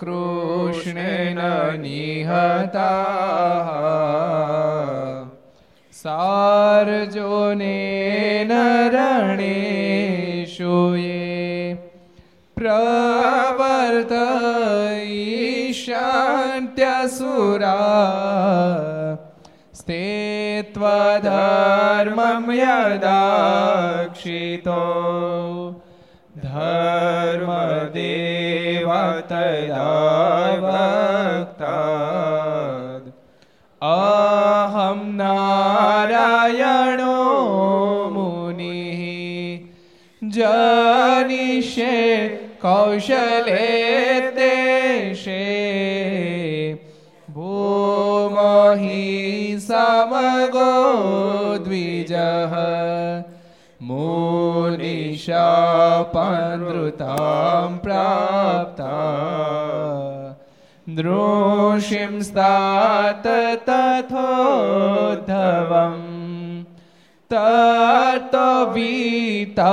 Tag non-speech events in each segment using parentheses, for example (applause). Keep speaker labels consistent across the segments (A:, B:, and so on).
A: કૃષ્ણેન નિહતા સારજોને નરણેશુએ પ્રવર્ત ઈશાન્ત્યસુરા સ્તે ત્વધર્મં યદાક્ષિતો धर्मदेवतया अहं नारायणो मुनिः जनिषे कौशले देशे भूमहि समगो द्विजः मुनिशापनृतां प्राप्ता द्रोषिं स्तात तथोद्धवम् ततो वीतासुरेभ्योः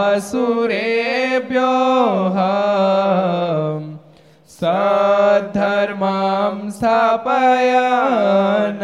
A: सद्धर्मां स्थापयन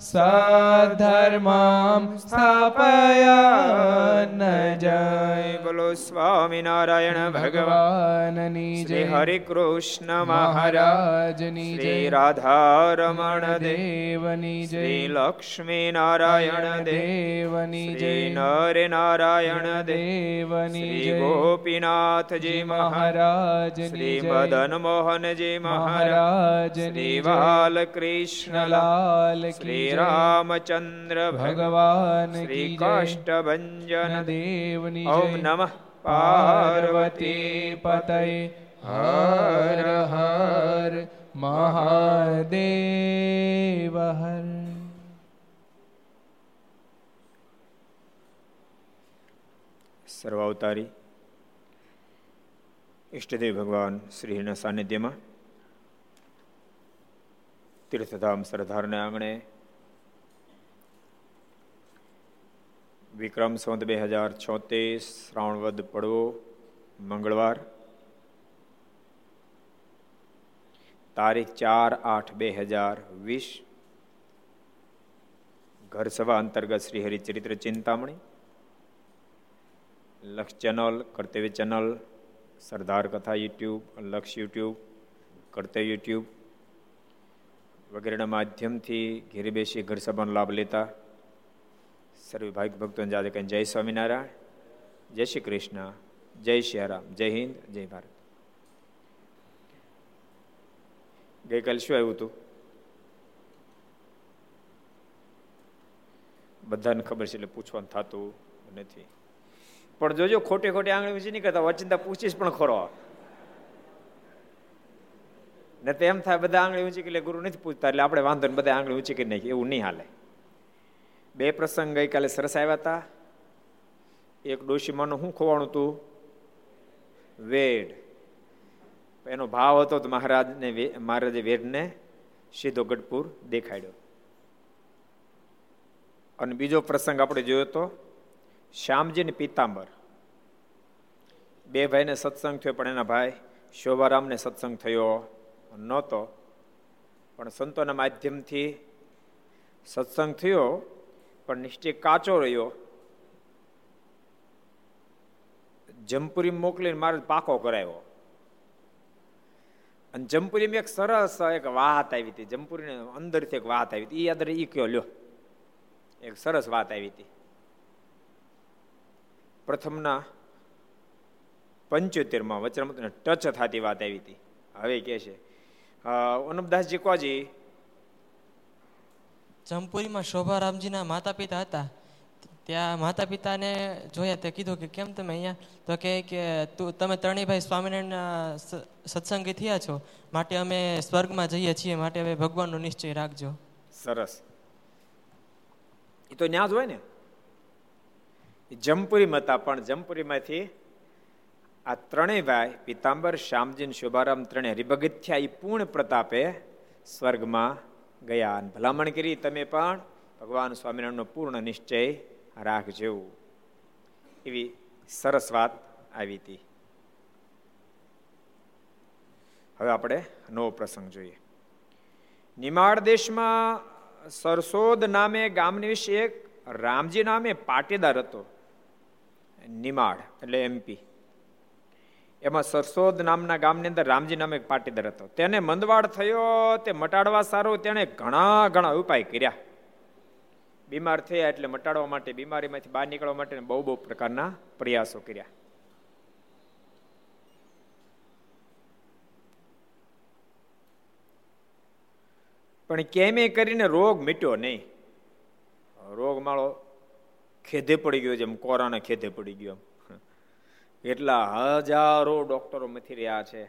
A: સધર્મામ સ્થાપયાન જય
B: બોલો સ્વામિનારાયણ
A: ભગવાનની
B: જય હરે કૃષ્ણ
A: મહારાજની જય
B: શ્રી રાધારમણ
A: દેવની જય
B: લક્ષ્મી નારાયણ
A: દેવની જય
B: નર નારાયણ
A: દેવની જય
B: ગોપીનાથજી મહારાજ શ્રી મદન મોહનજી મહારાજ શ્રી બાલકૃષ્ણ શ્રી. રામચંદ્ર
A: ભગવાન
B: શ્રી કાષ્ટભન
A: દેવની
B: ઓમ. નમઃ
A: પાર્વતી પતય હર હર મહાદેવ હર
B: સર્વાવતારી ઈષ્ટદેવ ભગવાન શ્રીના સાનિધ્યમાં તીર્થધામ સરદારને આંગણે વિક્રમ સંવત બે હજાર છોતેર શ્રાવણવદ પડવો મંગળવાર તારીખ ચાર આઠ બે હજાર વીસ ઘર સભા અંતર્ગત શ્રી હરિચરિત્ર ચિંતામણી લક્ષ ચેનલ કર્તવ્ય ચેનલ સરદાર કથા યુટ્યુબ લક્ષ યુટ્યુબ કર્તવ્ય યુટ્યુબ વગેરેના માધ્યમથી ઘેરે બેસી ઘર સભાનો લાભ લેતા સર્વે ભાઈ ભક્તોને જાતે કહીને જય સ્વામિનારાયણ, જય શ્રી કૃષ્ણ, જય શ્રી રામ, જય હિન્દ, જય ભારત. ગઈકાલે શું આવ્યું હતું? બધાને ખબર છે એટલે પૂછવાનું થતું નથી. પણ જોજો, ખોટી ખોટી આંગળી ઊંચી નહીં કરતા વચિંતા પૂછીશ પણ ખરો. ને તો એમ થાય, બધા આંગળી ઊંચી કે ગુરુ નથી પૂછતા, એટલે આપણે વાંધો ને બધા આંગળી ઊંચી કરી નાખી એવું નહીં હાલે. બે પ્રસંગ ગઈકાલે સરસ આવ્યા હતા. એક ડોશીમાનું શું ખોવાણું હતું? વેડ. એનો ભાવ હતો તો મહારાજને મહારાજે વેડને સીધો ગઢપુર દેખાડ્યો. અને બીજો પ્રસંગ આપણે જોયો તો, શ્યામજી ને પિતાંબર. બે ભાઈને સત્સંગ થયો, પણ એના ભાઈ શોભારામને સત્સંગ થયો નહોતો. પણ સંતોના માધ્યમથી સત્સંગ થયો પણ નિશ્ચય કાચો રહ્યો. જમપુરી મોકલીને મારે પાકો કરાવ્યો. અને જમપુરીમાં એક સરસ એક વાત આવી હતી. જમપુરીને અંદરથી એક વાત આવી હતી. એ યાદ એ કયો, લ્યો. એક સરસ વાત આવી હતી. પ્રથમના પંચોતેરમાં વચરામૃતને ટચ થતી વાત આવી હતી. હવે કે છે અનુપદાસજી કોજી
C: જમપુરીમાં શોભારામજીના માતા પિતા હતા. ત્યાં માતા પિતાને જોયા, તે કીધું કે, કેમ તમે અહીંયા? તો કહે કે, તું, તમે ત્રણેય ભાઈ સ્વામિનારાયણ સત્સંગી થયા છો. માટે અમે સ્વર્ગમાં જઈએ છીએ. માટે હવે ભગવાનનો નિશ્ચય રાખજો.
B: સરસ. એ તો ન્યા જ હોય ને? જમપુરીમાં હતા, પણ જમપુરીમાંથી આ ત્રણેય ભાઈ, પિતાંબર, શ્યામજી શોભારામ ત્રણેય હરિભગત થયા. એ પૂર્ણ પ્રતાપે સ્વર્ગમાં ગયા અને ભલામણ કરી તમે પણ ભગવાન સ્વામિનારાયણનો પૂર્ણ નિશ્ચય રાખજો. એવી સરસ વાત આવી હતી. હવે આપણે નવો પ્રસંગ જોઈએ. નિમાડ દેશમાં સરસોદ નામે ગામની વિશે એક રામજી નામે પાટીદાર હતો. નિમાડ એટલે એમપી એમાં સરસોદ નામના ગામની અંદર રામજી નામે એક પાટીદાર હતો. તેને મંદવાડ થયો, તે મટાડવા સારું, તેણે ઘણા ઘણા ઉપાય કર્યા. બીમાર થયા એટલે મટાડવા માટે, બીમારીમાંથી બહાર નીકળવા માટે બહુ બહુ પ્રકારના પ્રયાસો કર્યા. પણ કેમે કરીને રોગ મીટ્યો નહીં. રોગ માળો ખેધે પડી ગયો જેમ, કોરાને ખેધે પડી ગયો એટલા હજારો ડોક્ટરો મથી રહ્યા છે.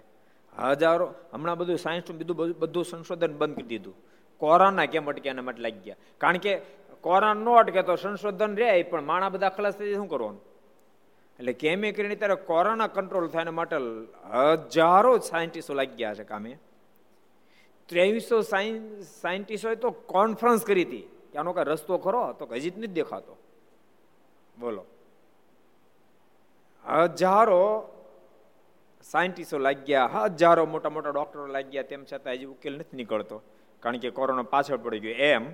B: હજારો, હમણાં બધું સાયન્સનું બીજું બધું સંશોધન બંધ કરી દીધું. કોરોના કેમ અટક્યા એના માટે લાગી ગયા કારણ કે કોરોના નો અટકે તો સંશોધન રહે પણ માણા બધા ખલાસ થઈ શું કરવાનું? એટલે કેમે કરીને ત્યારે કોરોના કંટ્રોલ થાય એના માટે હજારો સાયન્ટિસ્ટો લાગી ગયા છે કામે. ત્રેવીસો સાયન્ટિસ્ટોએ તો કોન્ફરન્સ કરી હતી. કે આનો કઈ રસ્તો ખરો? તો હજી જ નથી દેખાતો. બોલો. હજારો સાયન્ટિસ્ટો લાગ્યા, હજારો મોટા મોટા ડોક્ટરો લાગ્યા, તેમ છતાં હજી ઉકેલ નથી નીકળતો. કારણ કે કોરોના પાછળ પડી ગયો. એમ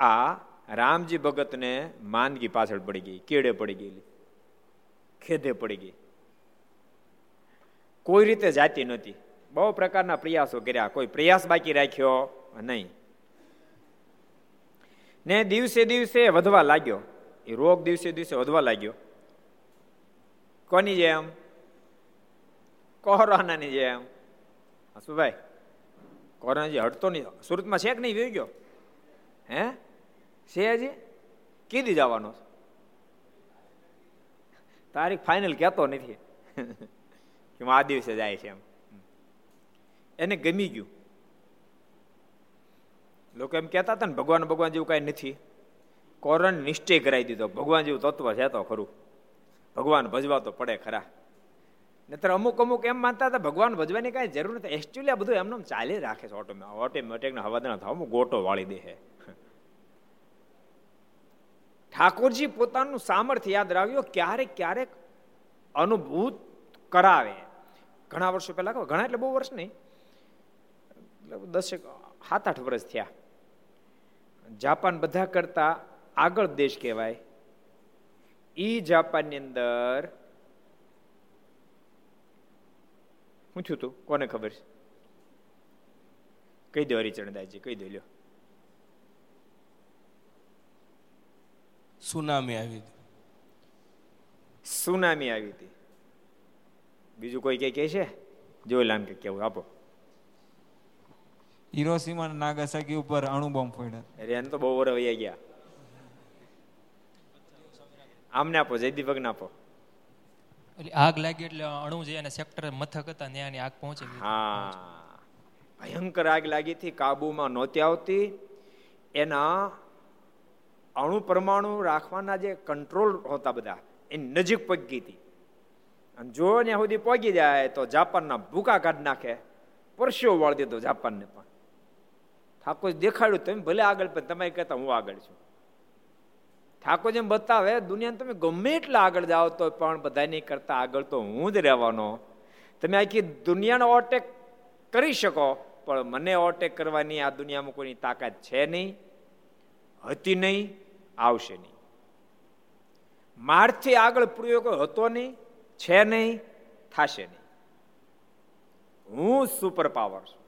B: આ રામજી ભગતને માંદગી પાછળ પડી ગઈ, કેડે પડી ગયેલી, ખેદે પડી ગઈ. કોઈ રીતે જાતી નહોતી. બહુ પ્રકારના પ્રયાસો કર્યા. કોઈ પ્રયાસ બાકી રાખ્યો નહીં. ને દિવસે દિવસે વધવા લાગ્યો. એ રોગ દિવસે દિવસે વધવા લાગ્યો. કોની જેમ? કોરોનાની જેમ. શું ભાઈ? કોરોના જે હટતો નહીં. સુરતમાં છે કે નહીં? વી ગયો. હે? છે હજી? કીધી જવાનો તારીખ ફાઇનલ કહેતો નથી. કે આ દિવસે જાય છે એમ. એને ગમી ગયું. લોકો એમ કહેતા હતા ને, ભગવાન ભગવાન જેવું કાંઈ નથી. કોરોના નિશ્ચય કરાવી દીધો. ભગવાન જેવું તત્વ છે તો ખરું. ભગવાન ભજવા તો પડે ખરા. નતર અમુક અમુક એમ માનતા હતા, ભગવાન ભજવાની કાંઈ જરૂર નથી. એકચ્યુઅલી આ બધું એમને ચાલી રાખે છે ઓટોમેટિક ઓટોમેટિકના હવાદાના થાવ ગોટો વાળી દે ઠાકોરજી પોતાનું સામર્થ્ય યાદ રાખ્યો, ક્યારેક ક્યારેક અનુભૂત કરાવે. ઘણા વર્ષો પહેલા ઘણા એટલે બહુ વર્ષ નહીં. એટલે દસેક, સાત આઠ વર્ષ થયા. જાપાન બધા કરતા આગળ દેશ કહેવાય. ઈ જાપાનની અંદર હું થયું તું કોને ખબર છે કહી દો હરિચરણદાસજી કહી દો લ્યો
D: સુનામી આવી હતી
B: સુનામી આવી હતી બીજું કોઈ કઈ કહે છે જોઈ લામ કે કેવું આપો
D: હિરોસીમા નાગાસાકી ઉપર અણુ બોમ્બ ફોડ્યા
B: અરે એને તો બહુ વર વૈયા ગયા આમને આપો જયદીપક આપો.
C: એટલે આગ લાગી એટલે અણુ જે અને સેક્ટર મથક હતા ત્યાંની આગ પહોંચી
B: હા. ભયંકર આગ લાગી હતી કાબુમાં નહોતી આવતી. એના અણુ પરમાણુ રાખવાના જે કંટ્રોલ હોતા બધા એની નજીક પગી હતી. અને જો ત્યાં સુધી પગી જાય તો જાપાનના ભૂકા કાઢ નાખે. પરસ્યો વાળી દીધો જાપાનને પણ. ઠાકોર દેખાડ્યું તમે ભલે આગળ પણ તમે કહેતા હું આગળ છું. ઠાકોર જેમ બતાવે, દુનિયાને તમે ગમે એટલા આગળ જાઓ તો પણ બધાની કરતા આગળ તો હું જ રહેવાનો. તમે આખી દુનિયાનો ઓટેક કરી શકો, પણ મને ઓટેક કરવાની આ દુનિયામાં કોઈની તાકાત છે નહીં, હતી નહીં, આવશે નહીં. મારથી આગળ પ્રયોગ હતો નહીં, છે નહીં, થશે નહીં. હું સુપર પાવર છું.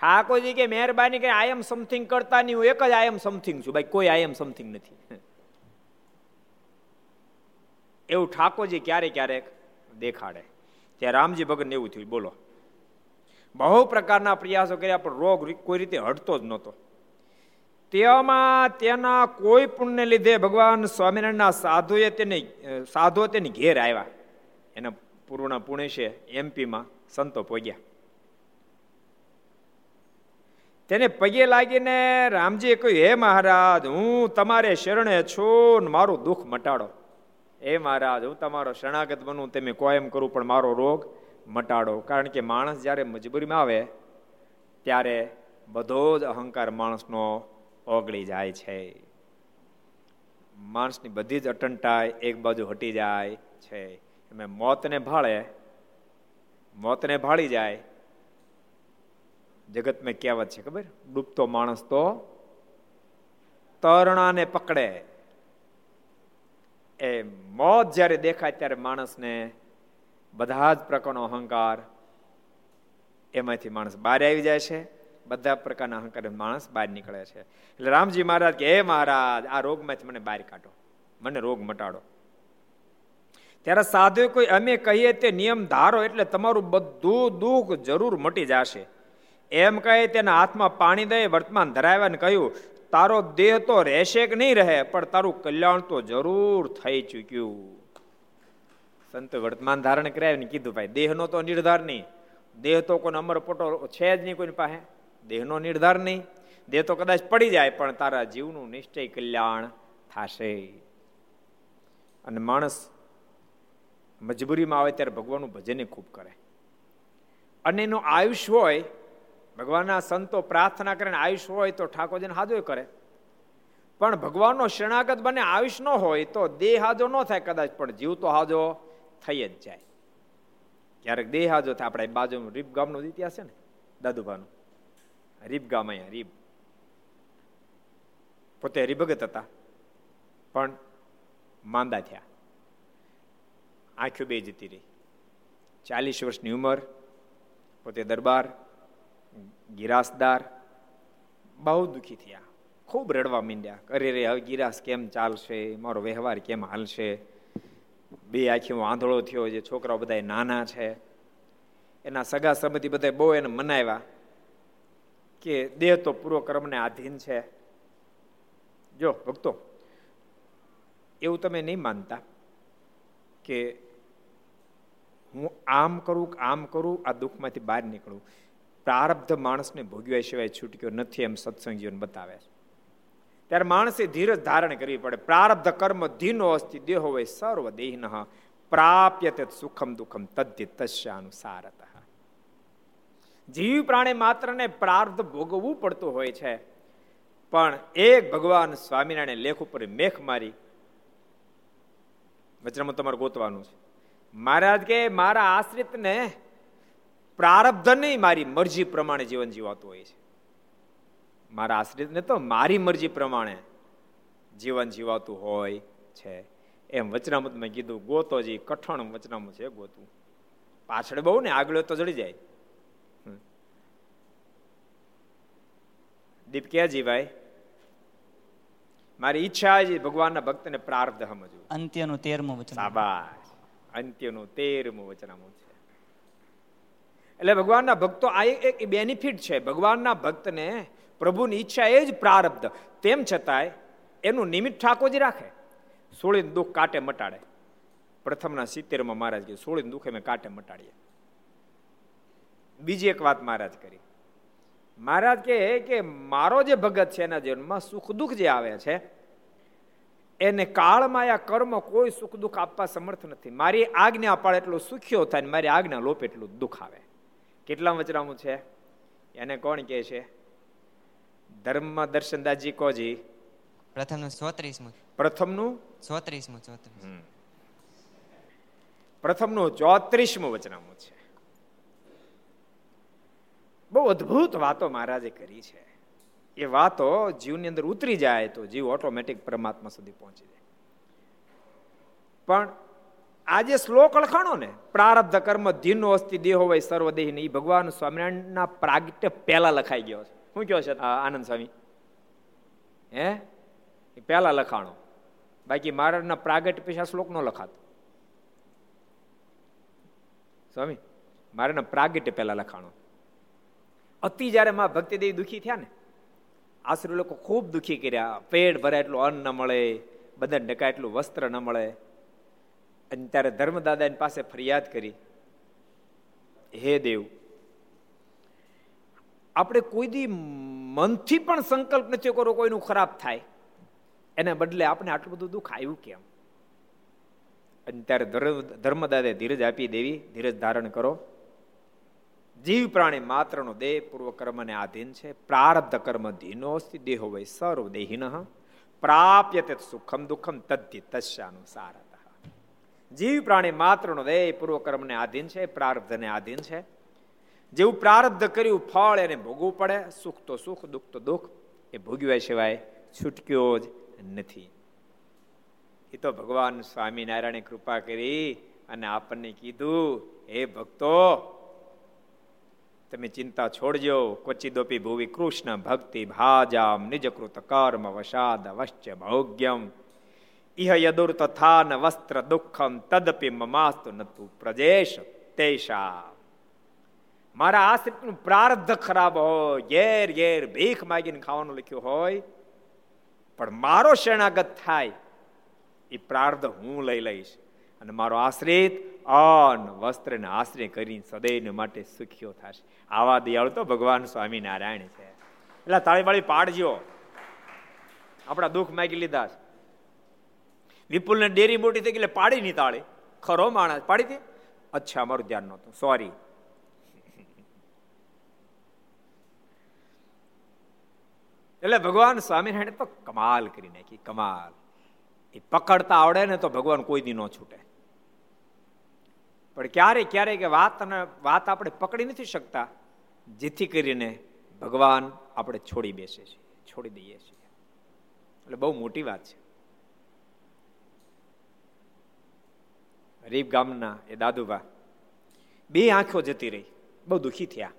B: ઠાકોરજી કે મહેરબાની કે આઈ એમ સમથિંગ કરતા નહીં હું એક જ આઈ એમ સમથિંગ છું. ભાઈ, કોઈ આઈ એમ સમથિંગ નથી. (laughs) એવું ઠાકોરજી ક્યારેક ક્યારેક દેખાડે. ત્યાં રામજી ભગતને એવું થયું, બોલો. બહુ પ્રકારના પ્રયાસો કર્યા, પણ રોગ કોઈ રીતે હટતો જ નહોતો. તેમાં તેના કોઈ પુણ્યને લીધે ભગવાન સ્વામિનારાયણના સાધુએ તેને સાધુઓ તેની ઘેર આવ્યા. એના પૂર્વના પુણે છે એમપીમાં સંતો પહોંચ્યા. તેને પગે લાગીને રામજીએ કહ્યું, હે મહારાજ, હું તમારે શરણે છું મારું દુઃખ મટાડો. હે મહારાજ, હું તમારો શરણાગત બનું તમે કોઈ કરું, પણ મારો રોગ મટાડો. કારણ કે માણસ જ્યારે મજબૂરીમાં આવે, ત્યારે બધો જ અહંકાર માણસનો ઓગળી જાય છે. માણસની બધી જ અટંટાઈ એક બાજુ હટી જાય છે. એમ મોતને ભાળે, મોતને ભાળી જાય જગતમાં કહેવત છે, ખબર? ડૂબતો માણસ તો તરણાને પકડે. એ મોત જ્યારે દેખાય ત્યારે માણસને બધા જ પ્રકારનો અહંકાર એમાંથી માણસ બહાર આવી જાય છે. બધા પ્રકારના અહંકાર માણસ બહાર નીકળે છે. એટલે રામજી મહારાજ કે, હે મહારાજ, આ રોગમાંથી મને બહાર કાઢો. મને રોગ મટાડો. ત્યારે સાધુ કોઈ અમે કહીએ તે નિયમ ધારો એટલે તમારું બધું દુઃખ જરૂર મટી જશે. એમ કહે તેના હાથમાં પાણી દઈ વર્તમાન ધરાવ્યા કહ્યું, તારો દેહ તો રહેશે કે નહીં રહે, પણ તારું કલ્યાણ તો જરૂર થઈ ચૂક્યું. સંત વર્તમાન ધારણ કર્યા ને કીધું, ભાઈ, દેહનો તો નિર્ધાર નહીં. દેહ તો કોઈ અમર પોટો છે જ નહીં કોઈની પાસે. દેહનો નિર્ધાર નહીં. દેહ તો કદાચ પડી જાય, પણ તારા જીવનું નિશ્ચય કલ્યાણ થશે. અને માણસ મજબૂરીમાં આવે ત્યારે ભગવાનનું ભજન ખૂબ કરે. અને એનું આયુષ હોય ભગવાનના સંતો પ્રાર્થના કરીને આયુષ હોય તો ઠાકોરજીને હાજો કરે. પણ ભગવાનનો શરણાગત બને, આયુષ ન હોય તો દેહ હાજો ન થાય કદાચ, પણ જીવ તો હાજો થઈ જ જાય. ક્યારેક દેહ હાજો થાય. આપણે બાજુ રીપ ગામનો ઇતિહાસ છે ને, દાદુભાનું. રીપ ગામ અહીંયા, રીપ. પોતે હરિભગત હતા, પણ માંદા થયા. આંખો બે જતી રહી. ચાલીસ વર્ષની ઉંમર, પોતે દરબાર ગિરાસદાર બહુ દુઃખી થયા. ખૂબ રડવા માંડ્યા. અરે રે, હવે ગિરાસ કેમ ચાલશે? મારો વ્યવહાર કેમ હાલશે? બે આખી આંધળો થયો જે છોકરાઓ બધા નાના છે. એના સગા સંબંધી બધા બહુ એને મનાવ્યા કે દેહ તો પૂર્વ કર્મને આધીન છે. જો, ભક્તો, એવું તમે નહીં માનતા કે હું આમ કરું આમ કરું, આ દુઃખમાંથી બહાર નીકળું. પ્રારબ્ધ માણસને ભોગવ્યા સિવાય છૂટક્યો નથી એમ સત્સંગ જીવન બતાવે છે. ત્યારે માણસે ધીરજ ધારણ કરવી પડે. પ્રારબ્ધ કર્મ ધીનો અસ્તિ, દેહો હોય સર્વ દેહ પ્રાપ્ય તે સુખમ દુઃખમ તદ્ય તસ્યાનુસારત. જીવ પ્રાણી માત્રને પ્રાર્થ ભોગવવું પડતું હોય છે. પણ એક ભગવાન સ્વામિનારાયણ લેખ ઉપર મેખ મારી. વચનામાં તમારે ગોતવાનું છે. મહારાજ કે, મારા આશ્રિતને પ્રારબ્ધ નહીં મારી મરજી પ્રમાણે જીવન જીવાતું હોય છે. મારા આશ્રિતને તો મારી મરજી પ્રમાણે જીવન જીવાતું હોય છે. એમ વચનામૃતમાં કીધું ગોતોજી કઠણ વચનામૃત છે ગોતું પાછળ બહુ ને આગળ તો જડી જાય. દીપ ક્યાં ભાઈ? મારી ઈચ્છા છે ભગવાનના ભક્તને પ્રાર્થ સમજવું.
E: અંત્યનું તેરમું વચન
B: અંત્યનું તેરમું વચનામું છે. એટલે ભગવાનના ભક્તો, આ એક બેનિફિટ છે. ભગવાનના ભક્તને પ્રભુની ઈચ્છા એ જ પ્રારબ્ધ. તેમ છતાંય એનું નિમિત્ત ઠાકોરજી રાખે. સોળીને દુઃખ કાટે મટાડે. પ્રથમના સિત્તેરમાં મહારાજ કહ્યું સોળીને દુઃખ અમે કાટે મટાડીએ. બીજી એક વાત મહારાજ કરી. મહારાજ કહે કે, મારો જે ભગત છે એના જીવનમાં સુખ દુઃખ જે આવે છે, એને કાળમાં આ કર્મ કોઈ સુખ દુઃખ આપવા સમર્થ નથી. મારી આજ્ઞા પાડે એટલું સુખ્યો થાય મારી આજ્ઞા લોપ એટલું દુઃખ આવે. કેટલા વચરામું છે? એને કોણ કે છે? ધર્મ દર્શનદાસજી કોજી
C: પ્રથમનું ચોત્રીસમું.
B: પ્રથમનું?
C: ચોત્રીસમું ચોત્રીસ.
B: પ્રથમનું ચોત્રીસમું વચનામું છે. બહુ અદ્ભુત વાતો મહારાજે કરી છે. એ વાતો જીવની અંદર ઉતરી જાય તો જીવ ઓટોમેટિક પરમાત્મા સુધી પહોંચી જાય. પણ આ જે શ્લોક લખાણો ને, પ્રારબ્ધ કર્મ, ધીનો અસ્તિ દેહો હોય સર્વદેહ એ ભગવાન સ્વામિનારાયણના પ્રાગટ્ય પહેલા લખાઈ ગયો છે. શું કહો છે? આનંદ સ્વામી. હે? પહેલા લખાણો. બાકી મહારાજના પ્રાગટ્ય પછી શ્લોક નો લખાતો. સ્વામી મારાના પ્રાગટ્ય પહેલા લખાણો. અતિ જ્યારે માં ભક્તિદેવી દુઃખી થયા ને આશરે લોકો ખૂબ દુઃખી કર્યા. પેટ ભરાય એટલું અન્ન ન મળે બધા ડકા એટલું વસ્ત્ર ન મળે. અને ત્યારે ધર્મદાદા એની પાસે ફરિયાદ કરી, હે દેવ, આપણે કોઈ દી મનથી પણ સંકલ્પ નથી કરો કોઈનું ખરાબ થાય. એને બદલે આપણે આટલું બધું દુઃખ આવ્યું કેમ? અને ત્યારે ધર્મદાદે ધીરજ આપી દેવી, ધીરજ ધારણ કરો. જીવ પ્રાણી માત્રનો દેહ પૂર્વ કર્મને આધીન છે. પ્રારબ્ધ કર્મ ધીનો અસ્તિ દેહો વય સર્વ દેહિન પ્રાપ્ય તે સુખમ દુઃખમ તદ્ધિ તસ્યાનુસાર. જીવ પ્રાણી માત્રનો દેહ પૂર્વ આધીન છે, પ્રારબ્ધને આધીન છે. જેવું પ્રારબ્ધ કર્યું, ફળ એને ભોગવું પડે, સુખ તો સુખ, દુઃખ તો દુઃખ. એ ભોગવ્યા સિવાય છૂટક્યો જ નથી. એ તો ભગવાન સ્વામિનારાયણે કૃપા કરી અને આપણને કીધું, હે ભક્તો, તમે ચિંતા છોડજો. ક્વચિદોપી ભૂવી કૃષ્ણ ભક્તિ ભાજામ નિજકૃત કર્મ વસાદ વશ્ચ ભોગ્યમ. ઇહ યદુર તથા વસ્ત્ર દુઃખમ તદપી મમાસ્તુ નતુ પ્રજેશ તેશા મારા આશ્રિતનું પ્રારબ્ધ ખરાબ હોય ઘેર ઘેર ભીખ માગીને ખાવાનું લખ્યું હોય પણ મારો શરણાગત થાય એ પ્રાર્ધ હું લઈ લઈશ અને મારો આશ્રિત અન વસ્ત્રને આશ્રય કરીને સદૈવ માટે સુખ્યો થશે આવા દયાળુ તો ભગવાન સ્વામિનારાયણ છે એટલે તાળી વાળી પાડજો આપણા દુઃખ માગી લીધા છે વિપુલ ને ડેરી મોટી થઈ ગઈ પાડી નહીં તાળે. ખરો માણસ, પાડી દે. અચ્છા મારું ધ્યાન નહોતું. સોરી એટલે ભગવાન સ્વામિનારાયણ તો કમાલ કરી નાખી, કમાલ. એ પકડતા આવડે ને તો ભગવાન કોઈ દી ન છૂટે. પણ ક્યારે ક્યારેક વાત અને વાત આપણે પકડી નથી શકતા, જેથી કરીને ભગવાન આપણે છોડી બેસે છે, છોડી દઈએ છીએ. એટલે બહુ મોટી વાત છે. રીબ ગામના એ દાદુભા. બે આંખો જતી રહી. બહુ દુઃખી થયા.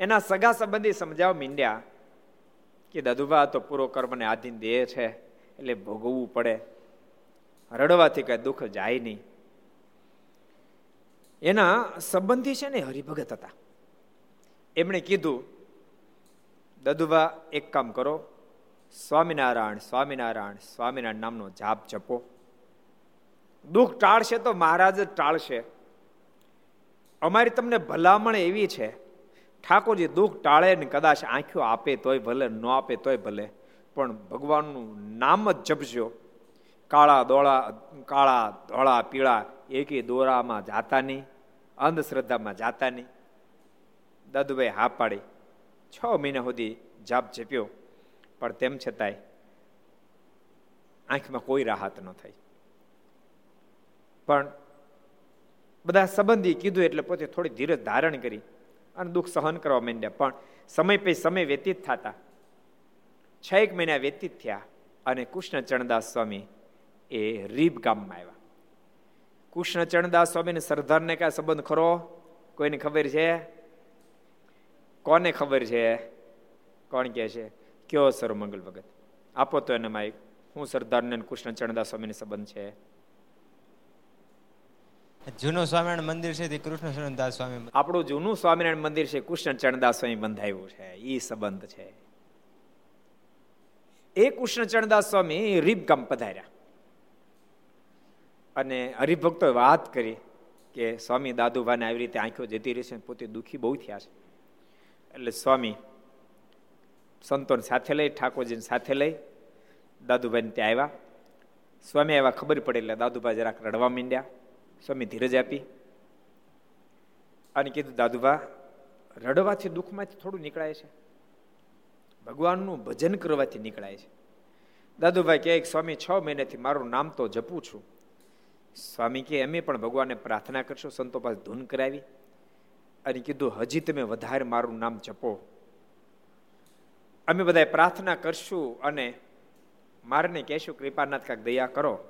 B: એના સગા સંબંધી સમજાવવા મીંડ્યા કે દાદુબા તો પૂરો કર્મને આધીન દેહ છે, એટલે ભોગવવું પડે. રડવાથી કઈ દુઃખ જાય નહીં. એના સંબંધી છે ને હરિભગત હતા. એમણે કીધું, દદુભા, એક કામ કરો. સ્વામિનારાયણ સ્વામિનારાયણ સ્વામિનારાયણ નામનો જાપ જપો. દુઃખ ટાળશે તો મહારાજ જ ટાળશે. અમારી તમને ભલામણ એવી છે, ઠાકોરજી દુઃખ ટાળે ને કદાચ આંખો આપે તોય ભલે, ન આપે તોય ભલે, પણ ભગવાનનું નામ જ જપજો. કાળા દોળા, કાળા ધોળા, પીળા એકી દોરામાં જાતા નહીં, અંધશ્રદ્ધામાં જાતા નહીં. દાદુભાઈ હા પાડી છ મહિના સુધી જાપ જપ્યો, પણ તેમ છતાંય આંખમાં કોઈ રાહત ન થઈ. પણ બધા સંબંધી કીધું એટલે પોતે થોડી ધીરજ ધારણ કરી અને દુઃખ સહન કરવા માંડ્યા. પણ સમય પછી સમય વ્યતીત થતા. છ એક મહિના વ્યતીત થયા અને કૃષ્ણ ચરણદાસ સ્વામી એ રીબ ગામમાં આવ્યા. કૃષ્ણ ચરણદાસ સ્વામીને સરદારને કયા સંબંધ ખરો? કોઈને ખબર છે? કોને ખબર છે? કોણ કહે છે? કયો સર મંગલ ભગત? આપો તો એને માઇક હું સરદારને કૃષ્ણ ચરણદાસ સ્વામીને સંબંધ છે.
D: જૂનું સ્વામિનારાયણ મંદિર છે, તે કૃષ્ણ ચરણદાસ સ્વામી
B: આપણું જૂનું સ્વામિનારાયણ મંદિર છે કૃષ્ણ ચરણદાસ સ્વામી બંધાયું છે એ સંબંધ છે. એ કૃષ્ણ ચરણદાસ સ્વામી રીબગામ પધાર્યા. અને હરિભક્તોએ વાત કરી કે, સ્વામી, દાદુભાઈને આવી રીતે આંખો જતી રહી છે પોતે દુઃખી બહુ થયા છે. એટલે સ્વામી સંતોને સાથે લઈ, ઠાકોરજીને સાથે લઈ, દાદુભાઈને ત્યાં આવ્યા. સ્વામી આવ્યા, ખબર પડી એટલે દાદુભાઈ જરાક રડવા માંડ્યા. સ્વામી ધીરજ આપી અને કીધું દાદુભા રડવાથી દુઃખમાંથી થોડું નીકળાય છે. ભગવાનનું ભજન કરવાથી નીકળાય છે. દાદુભાઈ કહે સ્વામી છ મહિનાથી મારું નામ તો જપું છું. સ્વામી કે, અમે પણ ભગવાનને પ્રાર્થના કરશો, સંતો પાસે ધૂન કરાવી. અને કીધું, હજી તમે વધારે મારું નામ જપો. અમે બધાએ પ્રાર્થના કરશું અને મારને કહેશું, કૃપાનાથ કાંક દયા કરો.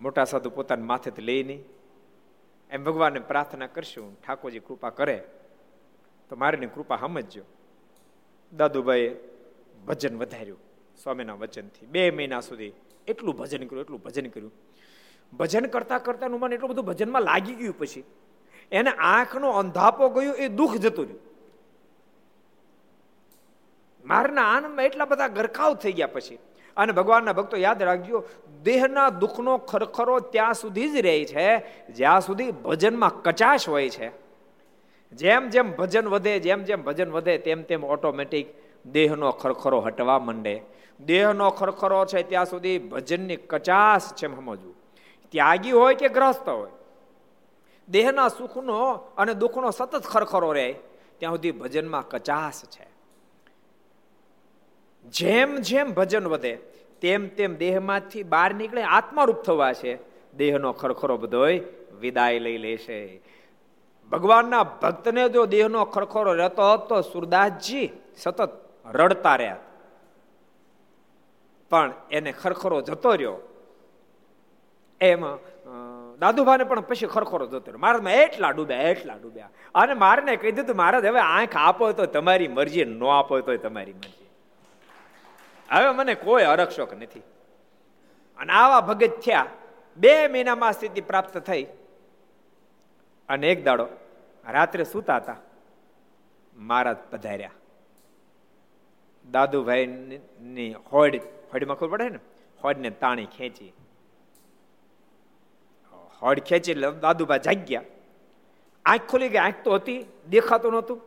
B: મોટા સાધુ પોતાના માથેથી લઈ નહીં એમ ભગવાનને પ્રાર્થના કરશું, ઠાકોરજી કૃપા કરે, તો મારીની કૃપા સમજજો. દાદુભાઈ ભજન વધાર્યું, સ્વામીના વચનથી. બે મહિના સુધી એટલું ભજન કર્યું, એટલું ભજન કર્યું. ભજન કરતા કરતા મને એટલું બધું ભજનમાં લાગી ગયું પછી. એને આંખનો અંધાપો ગયો, એ દુઃખ જતું રહ્યું. મારના આનંદમાં એટલા બધા ગરકાવ થઈ ગયા પછી. અને ભગવાનના ભક્તો યાદ રાખજો, દેહના દુઃખનો ખરખરો ત્યાં સુધી જ રહે છે, જ્યાં સુધી ભજનમાં કચાશ હોય છે. જેમ જેમ ભજન વધે, જેમ જેમ ભજન વધે, તેમ તેમ ઓટોમેટિક દેહનો ખરખરો હટવા માંડે. દેહનો ખરખરો છે ત્યાં સુધી ભજનની કચાશ છે સમજવું. ત્યાગી હોય કે ગ્રસ્ત હોય? દેહના સુખનો અને દુઃખનો સતત ખરખરો રહે, ત્યાં સુધી ભજનમાં કચાશ છે. જેમ જેમ ભજન વધે તેમ તેમ દેહમાંથી બહાર નીકળે, આત્મારૂપ થવા છે. દેહનો ખરખરો બધો વિદાય લઈ લેશે ભગવાનના ભક્તને જો દેહનો ખરખરો રહેતો હતો સુરદાસજી સતત રડતા રહ્યા. પણ એને ખરખરો જતો રહ્યો. એમ દાદુભાને પણ પછી ખરખરો જતો રહ્યો. મહારાજમાં એટલા ડૂબ્યા એટલા ડૂબ્યા. અને મારને કહી દીધું, મહારાજ, હવે આંખ આપો તો તમારી મરજી, ન આપો તો તમારી મરજી. હવે મને કોઈ અરક્ષક નથી. અને આવા ભગત થયા, બે મહિનામાં સ્થિતિ પ્રાપ્ત થઈ. અને એક દાડો રાત્રે સૂતા હતા. મહારાજ પધાર્યા. દાદુભાઈ ની હોડ, હોડમાં ખબર પડે ને? હોડને તાણી ખેંચી. હોડ ખેંચી એટલે દાદુભાઈ જાગ્યા આંખ ખુલી ગઈ, આંખ તો હતી, દેખાતું નહોતું.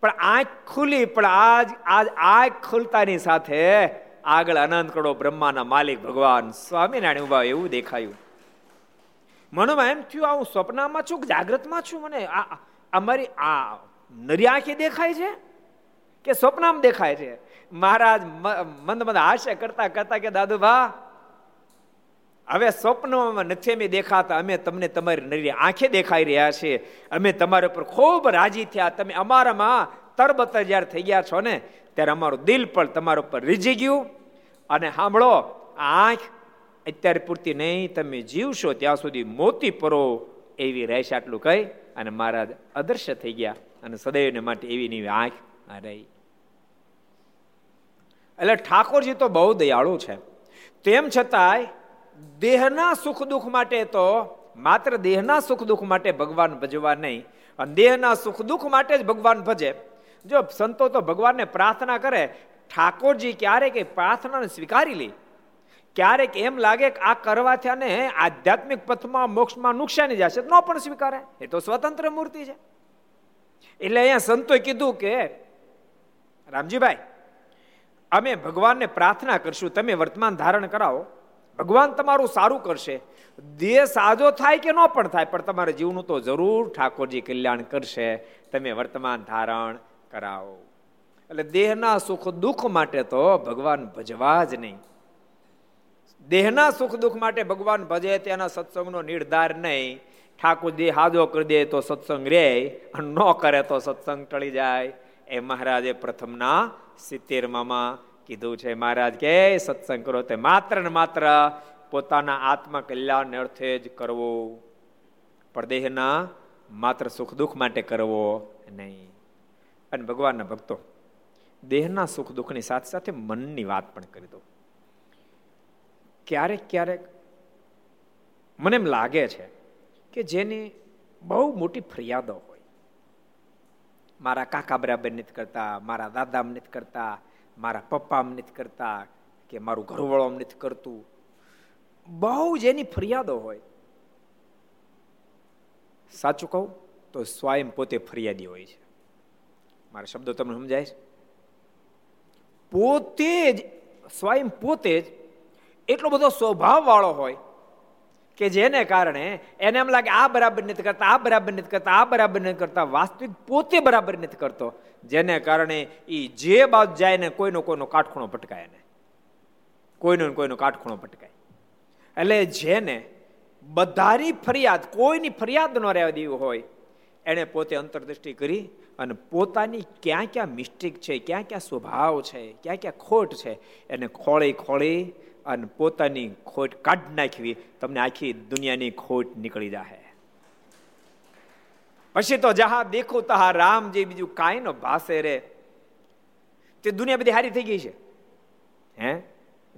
B: પણ આંખ ખુલી, પણ આજ આજ આંખ ખુલતાની સાથે આગળ અનંત કરોડો બ્રહ્માના માલિક ભગવાન સ્વામિનારાયણ ઊભા એવું દેખાયું. મનમાં એમ થયું હું સ્વપ્નમાં છું કે જાગ્રતમાં છું? મને આ અમારી આ નરી આંખે દેખાય છે? કે સ્વપ્નમાં દેખાય છે? મહારાજ મંદ મંદ હાસ્ય કરતા કરતા કે દાદુ ભા હવે સ્વપ્નમાં નથી અમે દેખાતા, અમે તમને તમારી નરી આંખે દેખાઈ રહ્યા છીએ. અમે તમારા ઉપર ખૂબ રાજી થયા. તમે અમારામાં તરબતર જ્યારે થઈ ગયા છો ને? ત્યારે અમારું દિલ પણ તમારા ઉપર રીઝી ગયું. અને સાંભળો આંખ અત્યારે પૂરતી નહીં, તમે જીવશો ત્યાં સુધી મોતી પરો એવી રહેશે આટલું કહી અને મહારાજ અદર્શ્ય થઈ ગયા અને સદૈવને માટે એવી ની આંખ રહી. એટલે ઠાકોરજી તો બહુ દયાળુ છે. તેમ છતાંય દેહના સુખ દુઃખ માટે તો માત્ર દેહના સુખ દુઃખ માટે ભગવાન ભજવા નહીં અને દેહના સુખ દુઃખ માટે જ ભગવાન ભજે. જો સંતો તો ભગવાનને પ્રાર્થના કરે, ઠાકોરજી ક્યારેક એ પ્રાર્થનાને સ્વીકારી લે. ક્યારેક એમ લાગે કે આ કરવાથી આને આધ્યાત્મિક પથમાં મોક્ષમાં નુકસાની જશે ન પણ સ્વીકારે. એ તો સ્વતંત્ર મૂર્તિ છે. એટલે અહીંયા સંતોએ કીધું કે, રામજીભાઈ, અમે ભગવાનને પ્રાર્થના કરશું, તમે વર્તમાન ધારણ કરાવો. ભગવાન તમારું સારું કરશે. દેહ સાજો થાય કે ન પણ થાય, પણ તમારા જીવનું તો જરૂર ઠાકોરજી કલ્યાણ કરશે. તમે વર્તમાન ધારણ કરાવો. એટલે દેહના સુખ દુઃખ માટે તો ભગવાન ભજવા જ નહીં. દેહના સુખ દુઃખ માટે ભગવાન ભજે તેના સત્સંગનો નિર્ધાર નહીં. ઠાકોરજી હાજો કરી દે તો સત્સંગ રે ન કરે તો સત્સંગ ટળી જાય. એ મહારાજે પ્રથમના સિત્તેરમાં કીધું છે, મહારાજ, કે સત્સંગ કરો. તે માત્ર ને માત્ર પોતાના આત્મા કલ્યાણ અર્થે જ કરવો. પણ દેહના માત્ર સુખ દુઃખ માટે કરવો નહીં. અને ભગવાનના ભક્તો, દેહના સુખ દુઃખની સાથે સાથે મનની વાત પણ કરી દો. ક્યારેક ક્યારેક મને એમ લાગે છે કે જેની બહુ મોટી ફરિયાદો હોય, મારા કાકા બરાબર નથી કરતા, મારા દાદા નથી કરતા મારા પપ્પા નથી કરતા કે મારું ઘરવાળો નથી કરતું. બહુ જ એની ફરિયાદો હોય. સાચું કહું તો સ્વયં પોતે ફરિયાદી હોય છે. મારા શબ્દો તમને સમજાય છે? પોતે જ, સ્વયં પોતે જ એટલો બધો સ્વભાવ વાળો હોય કે જેને કારણે એને એમ લાગે, આ બરાબર નથી કરતા, આ બરાબર નથી કરતા, આ બરાબર નથી કરતા, વાસ્તવિક પોતે બરાબર નથી કરતો. જેને કારણે એ જે બાજુ જાય ને કોઈનો કોઈનો કાટખૂણો પટકાય ને કોઈનો કોઈનો કાટખૂણો પટકાય. એટલે જેને બધાની ફરિયાદ, કોઈની ફરિયાદ ન રહેવા દેવી હોય, એણે પોતે અંતરદૃષ્ટિ કરી અને પોતાની ક્યાં ક્યાં મિસ્ટેક છે, ક્યાં ક્યાં સ્વભાવ છે, ક્યાં ક્યાં ખોટ છે, એને ખોળી ખોળી અને પોતાની ખોટ કાઢી નાખવી, તમને આખી દુનિયાની ખોટ નીકળી જાય પછી તો જહા દેખો તહા રામ જે બીજું કાંઈ નો ભાસે રે. તે દુનિયા બધી હારી થઈ ગઈ છે. હે?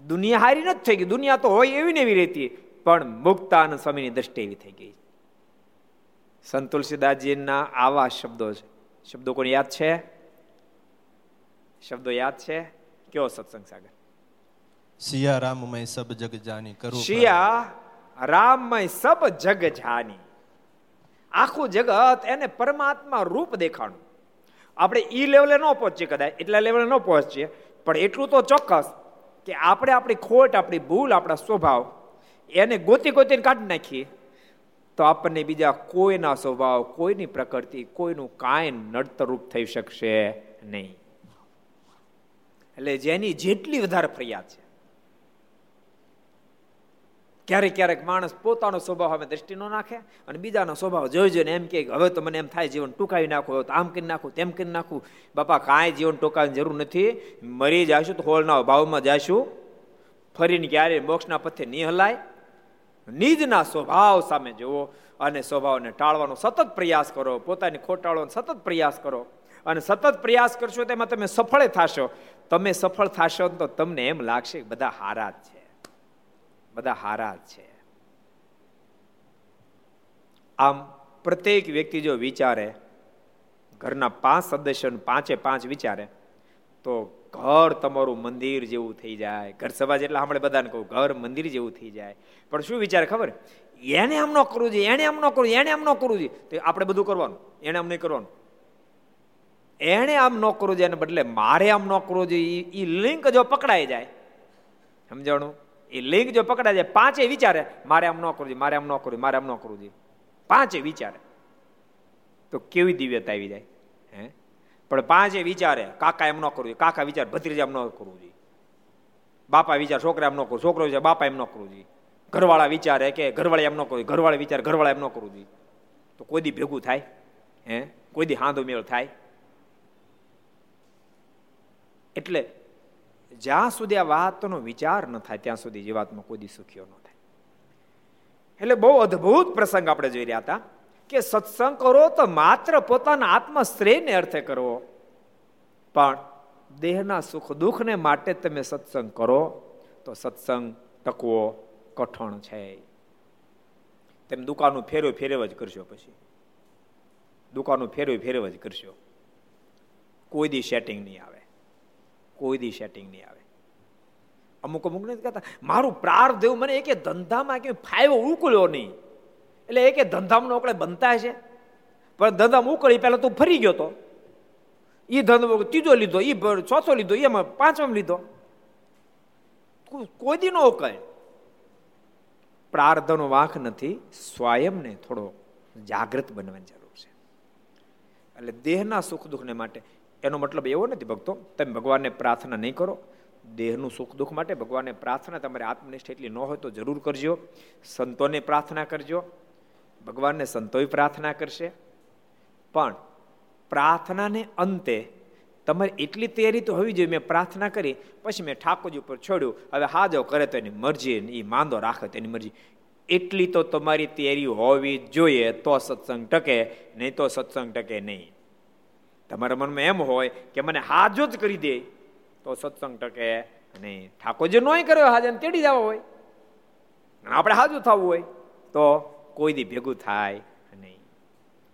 B: દુનિયા હારી નથી થઈ ગઈ. દુનિયા તો હોય એવી ને એવી રહેતી. પણ મુક્તાનંદ સ્વામીની દ્રષ્ટિ એવી થઈ ગઈ. સંત તુલસીદાસજીના આવા શબ્દો છે. શબ્દો કોને યાદ છે? શબ્દો યાદ છે? કયો સત્સંગ સાગર?
E: સિયા રામમય સબ જગ જાની કરું
B: શિયા રામમય સબ જગ જાની. આખું જગત એને પરમાત્મા રૂપ દેખાણું. આપણે ઈ લેવલે ન પહોંચીએ કદાચ, એટલા લેવલે ન પહોંચીએ, પણ એટલું તો ચોક્કસ કે આપણે આપણી ખોટ, આપણી ભૂલ, આપણા સ્વભાવ એને ગોતી ગોતીને કાઢી નાખીએ, તો આપણને બીજા કોઈના સ્વભાવ, કોઈની પ્રકૃતિ, કોઈનું કાંઈ નડતરૂપ થઈ શકશે નહીં. એટલે જેની જેટલી વધારે ફરિયાદ છે ક્યારેક ક્યારેક માણસ પોતાનો સ્વભાવ અમે દ્રષ્ટિ ન નાખે અને બીજાનો સ્વભાવ જોઈ જોઈને એમ કે, હવે તો મને એમ થાય જીવન ટૂંકાવી નાખો તો આમ કરી નાખું, તેમ કરી નાખું. બાપા, કાંઈ જીવન ટૂંકાવાની જરૂર નથી. મરી જઈશું તો હોલના ભાવમાં જઈશું ફરીને ક્યારે મોક્ષના પથે નહીં હલાય? નિજના સ્વભાવ સામે જુઓ અને સ્વભાવને ટાળવાનો સતત પ્રયાસ કરો, પોતાની ખોટાળવાનો સતત પ્રયાસ કરો. અને સતત પ્રયાસ કરશો તેમાં તમે સફળ થશો. તમે સફળ થશો તો તમને એમ લાગશે બધા હારા જ છે. બધા હારા છે. આમ પ્રત્યેક વ્યક્તિ જો વિચારે, ઘરના પાંચ સદસ્યો પાંચે પાંચ વિચારે, તો ઘર તમારું મંદિર જેવું થઈ જાય. ઘર સભા જેટલા હમણાં બધાને કહું, ઘર મંદિર જેવું થઈ જાય. પણ શું વિચારે ખબર? એને આમ ન કરવું જોઈએ, એને આમ ન કરવું એને આમ ન કરવું જોઈએ. તો આપણે બધું કરવાનું, એને આમ નહીં કરવાનું. એને આમ ન કરવું જોઈએ, એને બદલે મારે આમ ન કરવું જોઈએ એ લિંક જો પકડાઈ જાય. સમજાણું? એ લિંગ જો પકડાય જાય પાંચે વિચારે, મારે આમ ન કરવું જોઈએ, મારે આમ ન કરવું મારે આમ ન કરવું જોઈએ. પાંચે વિચારે. તો કેવી દિવ્યતા આવી જાય? હે? પણ પાંચે વિચારે, કાકા એમ ન કરવું જોઈએ, કાકા વિચાર, ભત્રીજા એમ ન કરવું જોઈએ. બાપા વિચાર, છોકરા એમ ન કરવું છોકરો વિચાર, બાપા એમ ન કરવું જોઈએ. ઘરવાળા વિચારે કે, ઘરવાળા એમ ન કરવું ઘરવાળા વિચાર, ઘરવાળા એમ ન કરવું જોઈએ. તો કોઈ દી ભેગું થાય? હે? કોઈ દી હાંધો મેળ થાય? એટલે જ્યાં સુધી આ વાતનો વિચાર ન થાય, ત્યાં સુધી જીવાતમાં કોઈ દી સુખ્યો ન થાય. એટલે બહુ અદ્ભુત પ્રસંગ આપણે જોઈ રહ્યા હતા કે સત્સંગ કરો તો માત્ર પોતાના આત્મશ્રેયને અર્થે કરવો પણ દેહના સુખ દુઃખને માટે તમે સત્સંગ કરો તો સત્સંગ ટકવો કઠણ છે. તેમ દુકાનું ફેરવ ફેરવ જ કરશો પછી. દુકાનું ફેરવ ફેરવ જ કરશો. કોઈ દી સેટિંગ નહીં આવે. કોઈ દી સેટિંગ નહીં આવે. અમુક અમુક નથી કહેતા. મારું પ્રાર્થ એવું મને એક ધંધામાં કે ફાયવો ઉકળ્યો નહીં. એટલે એકે ધંધામાં ઓકળે બનતા છે પણ ધંધામાં ઉકળી પહેલાં તું ફરી ગયો તો. એ ધંધો ત્રીજો લીધો એ ચોથો લીધો એમાં પાંચમાં લીધો. કોઈ દી નો ઉકળે. પ્રાર્થનો વાંક નથી, સ્વયંને થોડો જાગૃત બનવાની જરૂર છે. એટલે દેહના સુખ દુઃખને માટે એનો મતલબ એવો નથી, ભક્તો, તમે ભગવાનને પ્રાર્થના નહીં કરો, દેહનું સુખ દુઃખ માટે ભગવાનને પ્રાર્થના, તમારે આત્મનિષ્ઠ એટલી ન હોય તો જરૂર કરજો, સંતોને પ્રાર્થના કરજો, ભગવાનને સંતોય પ્રાર્થના કરશે. પણ પ્રાર્થનાને અંતે તમારે એટલી તૈયારી તો હોવી જોઈએ, મેં પ્રાર્થના કરી, પછી મેં ઠાકોરજી ઉપર છોડ્યું, હવે હા જો કરે તો એની મરજી એ માંદો રાખે તો એની મરજી. એટલી તો તમારી તૈયારી હોવી જોઈએ, તો સત્સંગ ટકે, નહીં તો સત્સંગ ટકે નહીં. તમારા મનમાં એમ હોય કે મને હાજો જ કરી દે, તો સત્સંગ ટકે નહીં ઠાકોરજી નોય કર્યો હાજર તેડી જવા હોય. આપણે હાજુ થવું હોય, તો કોઈ દી ભેગું થાય નહીં.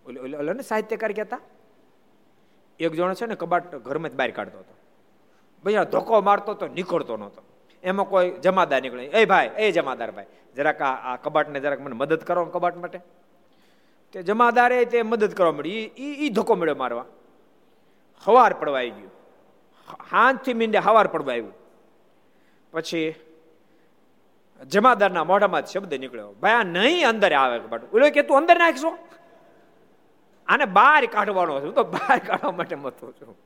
B: ઓલે ઓલે ને સાહિત્યકાર કહેતા? એક જણો છે ને કબાટ ઘરમાં જ બહાર કાઢતો હતો. ભાઈ ધોકો મારતો તો નીકળતો નહોતો. એમાં કોઈ જમાદાર નીકળે એ ભાઈ, એ જમાદાર ભાઈ, જરાક આ કબાટને જરાક મને મદદ કરો કબાટ માટે. તે જમાદારે તે મદદ કરવા મળી. એ ધોકો મળ્યો મારવા. હવાર પડવા આવી ગયું. હાથથી મીંડે હવાર પડવા આવ્યું. પછી જમાદારના મોઢામાં શબ્દ નીકળ્યો. ભાઈ, આ નહીં અંદર આવે. બટ ઓલો કે તું અંદર નાખશો? આને બહાર કાઢવાનો છું તો બહાર કાઢવા માટે મતો છું.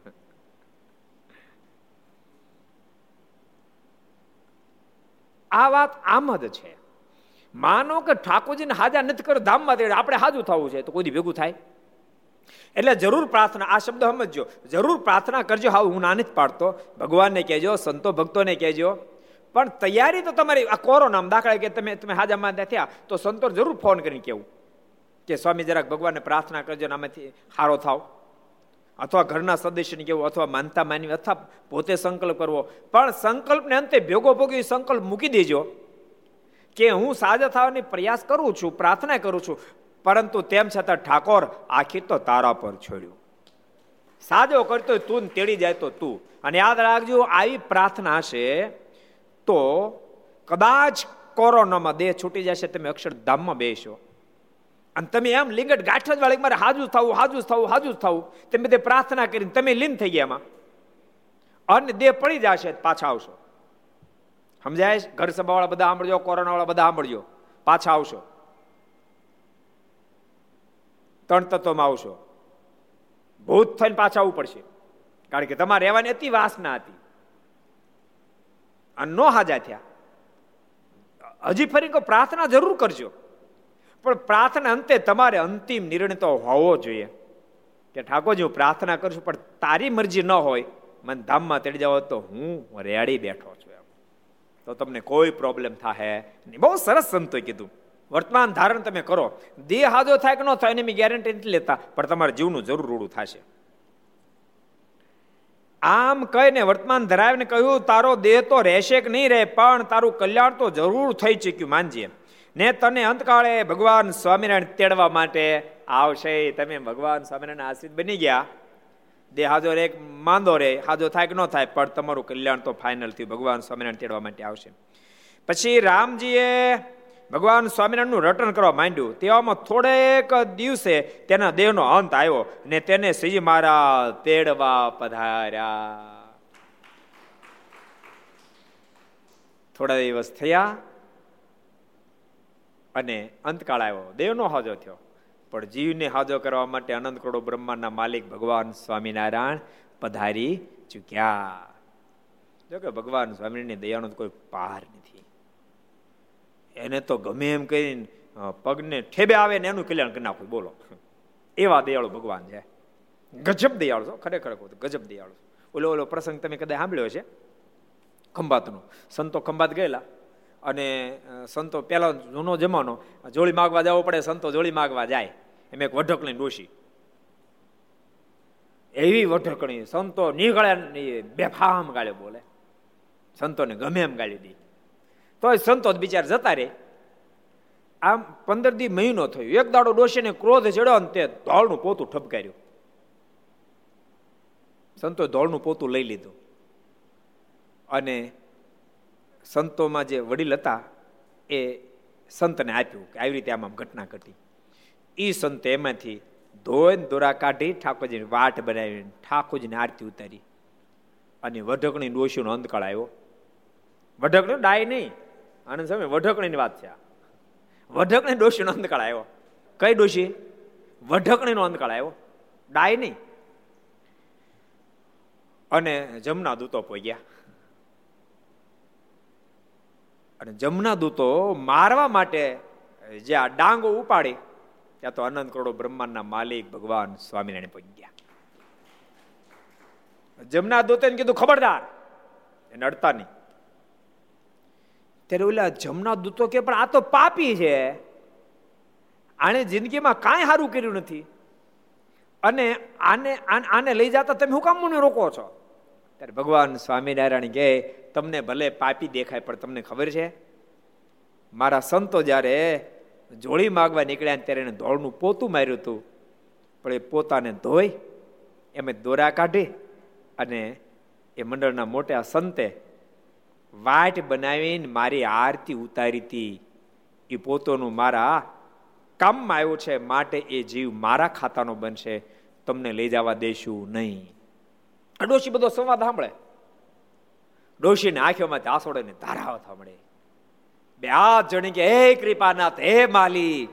B: આ વાત આમ જ છે. માનો કે ઠાકોરજીને હાજા નથી કરો, ધામમાં આપણે હાજુ થવું છે, તો કોઈ ભેગું થાય. એટલે જરૂર પ્રાર્થના, આ શબ્દ સમજો જરૂર પ્રાર્થના કરજો. હા, હું નાની જ પાડતો. ભગવાનને કહેજો, સંતો ભક્તોને કહેજો. પણ તૈયારી તો તમારી, આ કોરોના દાખલા કે તમે તમે હાજામાં થયા, તો સંતો જરૂર ફોન કરીને કેવું કે સ્વામી જરાક ભગવાનને પ્રાર્થના કરજો ને આમાંથી હારો થાવ. અથવા ઘરના સદસ્યને કેવું અથવા માનતા માનવી, અથવા પોતે સંકલ્પ કરવો. પણ સંકલ્પને અંતે ભેગો ભોગી સંકલ્પ મૂકી દેજો. કે હું સાજા થવાની પ્રયાસ કરું છું, પ્રાર્થના કરું છું. પરંતુ તેમ છતાં ઠાકોર આખી તો તારા પર છોડ્યું. સાજો કરતો તું તેડી જાય તો તું. અને યાદ રાખજો, આવી પ્રાર્થના છે, તો કદાચ કોરોનામાં દેહ છૂટી જશે, તમે અક્ષરધામમાં બેસો. અને તમે એમ લિંગટ ગાંઠ જ વાળી મારે હાજુ થવું હાજુ થવું હાજુ થવું. તમે તે પ્રાર્થના કરીને તમે લીન થઈ ગયા એમાં. અને દેહ પડી જશે પાછા આવશો. સમજાય ઘર સભાવાળા બધા સાંભળજો કોરોના વાળા બધા સાંભળજો. પાછા આવશો. ત્રણ તત્વમાં આવશો. ભૂત થઈને પાછા આવવું પડશે. કારણ કે તમારે રહેવાની અતિ વાસના હતી. અને નો હાજા થયા. હજી ફરી કોઈ પ્રાર્થના જરૂર કરજો. પણ પ્રાર્થના અંતે તમારે અંતિમ નિર્ણય તો હોવો જોઈએ. કે ઠાકોરજી, હું પ્રાર્થના કરશું પણ તારી મરજી ન હોય, મને ધામમાં તેડી જાવ તો હું રેડી બેઠો છું એમ. તો તમને કોઈ પ્રોબ્લેમ થાય બહુ સરસ સંતોએ કીધું. વર્તમાન ધારણ તમે કરો. દેહ હાજો થાય કે ન થાય એની ગેરંટી નથી લેતા, પણ તમારા જીવનું જરૂર રૂડું થશે. આમ કહીને વર્તમાન ધરાવીને કહ્યું, તારો દેહ તો રહેશે કે નહીં રહે, પણ તારું કલ્યાણ તો જરૂર થઈ ચૂક્યું, માનજે. ને તને અંતકાળે ભગવાન સ્વામિનારાયણ તેડવા માટે આવશે. તમે ભગવાન સ્વામિનારાયણ આશ્રિત બની ગયા. દેહ હાજો રે માંદો રે હાજો થાય કે ન થાય, પણ તમારું કલ્યાણ તો ફાઇનલ થયું. ભગવાન સ્વામિનારાયણ તેડવા માટે આવશે. પછી રામજીએ ભગવાન સ્વામિનારાયણનું રટન કરવા માંડ્યું. તેવામાં થોડેક દિવસે તેના દેહનો અંત આવ્યો ને તેને શ્રીજી મહારાજ તેડવા પધાર્યા. થોડા દિવસ થયા અને અંતકાળ આવ્યો. દેવનો હાજો થયો. પણ જીવને હાજો કરવા માટે અનંત કરોડો બ્રહ્માંડના માલિક ભગવાન સ્વામિનારાયણ પધારી ચૂક્યા. જો કે ભગવાન સ્વામિનારાયણની દયાનો કોઈ પાર નથી. એને તો ગમે એમ કરીને પગને ઠેબે આવે ને એનું કલ્યાણ કરી નાખવું બોલો. એવા દયાળુ ભગવાન છે. ગજબ દયાળુ છો. ખરેખર કહું ગજબ દયાળુ ઓલો ઓલો પ્રસંગ તમે કદાચ સાંભળ્યો છે ખંભાતનો. સંતો ખંભાત ગયેલા. અને સંતો પહેલા જૂનો જમાનો. જોડી માગવા જવો પડે, સંતો જોડી માગવા જાય. એમ એક વઢકણી ડોશી. એવી વઢકણી. સંતો નીકળે બેફામ ગાળ્યો બોલે. સંતોને ગમે એમ ગાળી દે. તો સંતો બિચાર જતા રે આમ પંદર દી મહિનો થયો. એક દાડો ડોશીને ક્રોધ ચડ્યો અને તે ધોળનું પોતું ઠપકાર્યું. સંતો ધોળનું પોતું લઈ લીધું. અને સંતોમાં જે વડીલ હતા, એ સંતને આપ્યું કે આવી રીતે આમ આમ ઘટના ઘટી. એ સંતે એમાંથી ધોઈને દોરા કાઢી ઠાકોરજીની વાટ બનાવી ઠાકોરજીની આરતી ઉતારી. અને વઢકણી ડોશીનો અંતકાળ આવ્યો. વઢકણી ડાય નહીં. આનંદ સ્વામી, વઢકણીની વાત છે વઢકણી ડોશીનો અંતકાળ આવ્યો. કઈ ડોશી? વઢકણીનો અંતકાળ આવ્યો. ડાય નહીં. અને જમના દૂતો પોગ્યા. અને જમના દૂતો મારવા માટે જે આ ડાંગો ઉપાડી, ત્યાં તો અનંત કરોડો બ્રહ્માંડના માલિક ભગવાન સ્વામિનારાયણ પહોંચી ગયા જમના દૂતે કીધું, ખબરદાર. એને અડતા નહીં. ત્યારે ઓલા જમના દૂતો કે, પણ આ તો પાપી છે. આને જિંદગીમાં કાંઈ સારું કર્યું નથી. અને આને આને લઈ જતા તમે હું કામ મને રોકો છો? ત્યારે ભગવાન સ્વામિનારાયણ કહે, તમને ભલે પાપી દેખાય, પણ તમને ખબર છે, મારા સંતો જ્યારે જોડી માગવા નીકળ્યા ત્યારે એને ધોળનું પોતું માર્યું હતું. પણ એ પોતાને ધોઈ, એમ દોરા કાઢી અને એ મંડળના મોટા સંતે વાટ બનાવીને મારી આરતી ઉતારી હતી. એ પોતોનું મારા કામમાં આવ્યું છે, માટે એ જીવ મારા ખાતાનો બનશે. તમને લઈ જવા દેશું નહીં. ડોશી બધો સંવાદ સાંભળે. ડોશીને આંખોમાં આસોડે ને ધારાઓ સાંભળે. બે આ જણી કે, હે કૃપાનાથ, હે માલી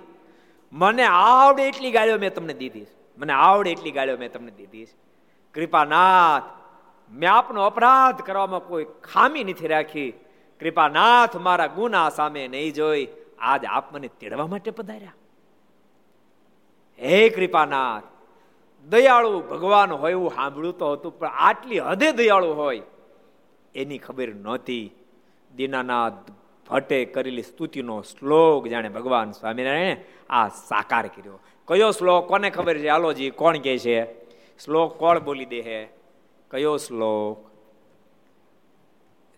B: મને આવડે એટલી ગાળ્યો મેં તમને દીધી મને આવડે એટલી ગાળ્યો મેં તમને દીધી કૃપાનાથ મેં આપનો અપરાધ કરવામાં કોઈ ખામી નથી રાખી. કૃપાનાથ મારા ગુના સામે નહીં જોઈ. આજ આપ મને તેડવા માટે પધાર્યા. હે કૃપાનાથ, દયાળુ ભગવાન હોય એવું સાંભળ્યું તો હતું, પણ આટલી હદે દયાળુ હોય એની ખબર નહોતી. દીનાનાથ ભટ્ટે કરેલી સ્તુતિનો શ્લોક જાણે ભગવાન સ્વામિનારાયણે આ સાકાર કર્યો. કયો શ્લોક? કોને ખબર છે? આલોજી કોણ કે છે? શ્લોક કોણ બોલી દે હે? કયો શ્લોક?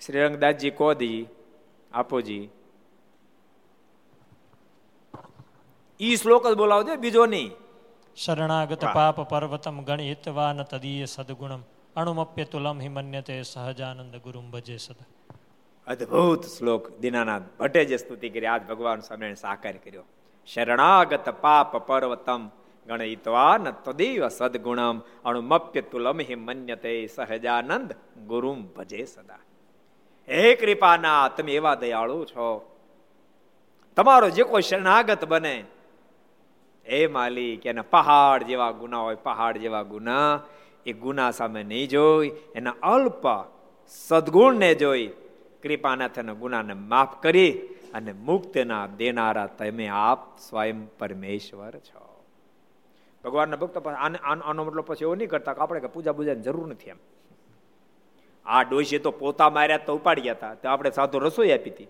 B: શ્રીરંગદાસજી કોદી? આપોજી. ઈ શ્લોક જ બોલાવજો બીજો નહીં
F: શરણાગત પાપ પર્વતમ ગણિતવાન તદીય સદગુણમ. અણુમપ્ય તુલમ હિમન્યતે સહજાનંદ ગુરુમ ભજે સદા.
B: અદ્ભુત શ્લોક. દિનાનાથ ભટ્ટે જે સ્તુતિ કરી આજ ભગવાન સ્વામિનારાયણ સાકાર કર્યો. શરણાગત પાપ પર્વતમ ગણયિત્વા ન તદેવ સદગુણમ અણુમપ્ય તુલમહિ મન્યતે સહજાનંદ ગુરુમ ભજે સદા હે કૃપાના તમે એવા દયાળુ છો તમારો જે કોઈ શરણાગત બને હે માલિક એના પહાડ જેવા ગુના હોય પહાડ જેવા ગુના એ ગુના સામે નહીં જોઈ એના અલ્પ સદગુણને જોઈ કૃપાનાથ એના ગુનાને માફ કરી અને મુક્તના દેનારા તમે આપ સ્વયં પરમેશ્વર છો ભગવાનના ભક્તો આનો મતલબ પછી એવો નહીં કરતા કે આપણે પૂજા પૂજાની જરૂર નથી એમ. આ ડોશી તો પોતા માર્યા તો ઉપાડી ગયા હતા. તો આપણે સાધુ રસોઈ આપી હતી.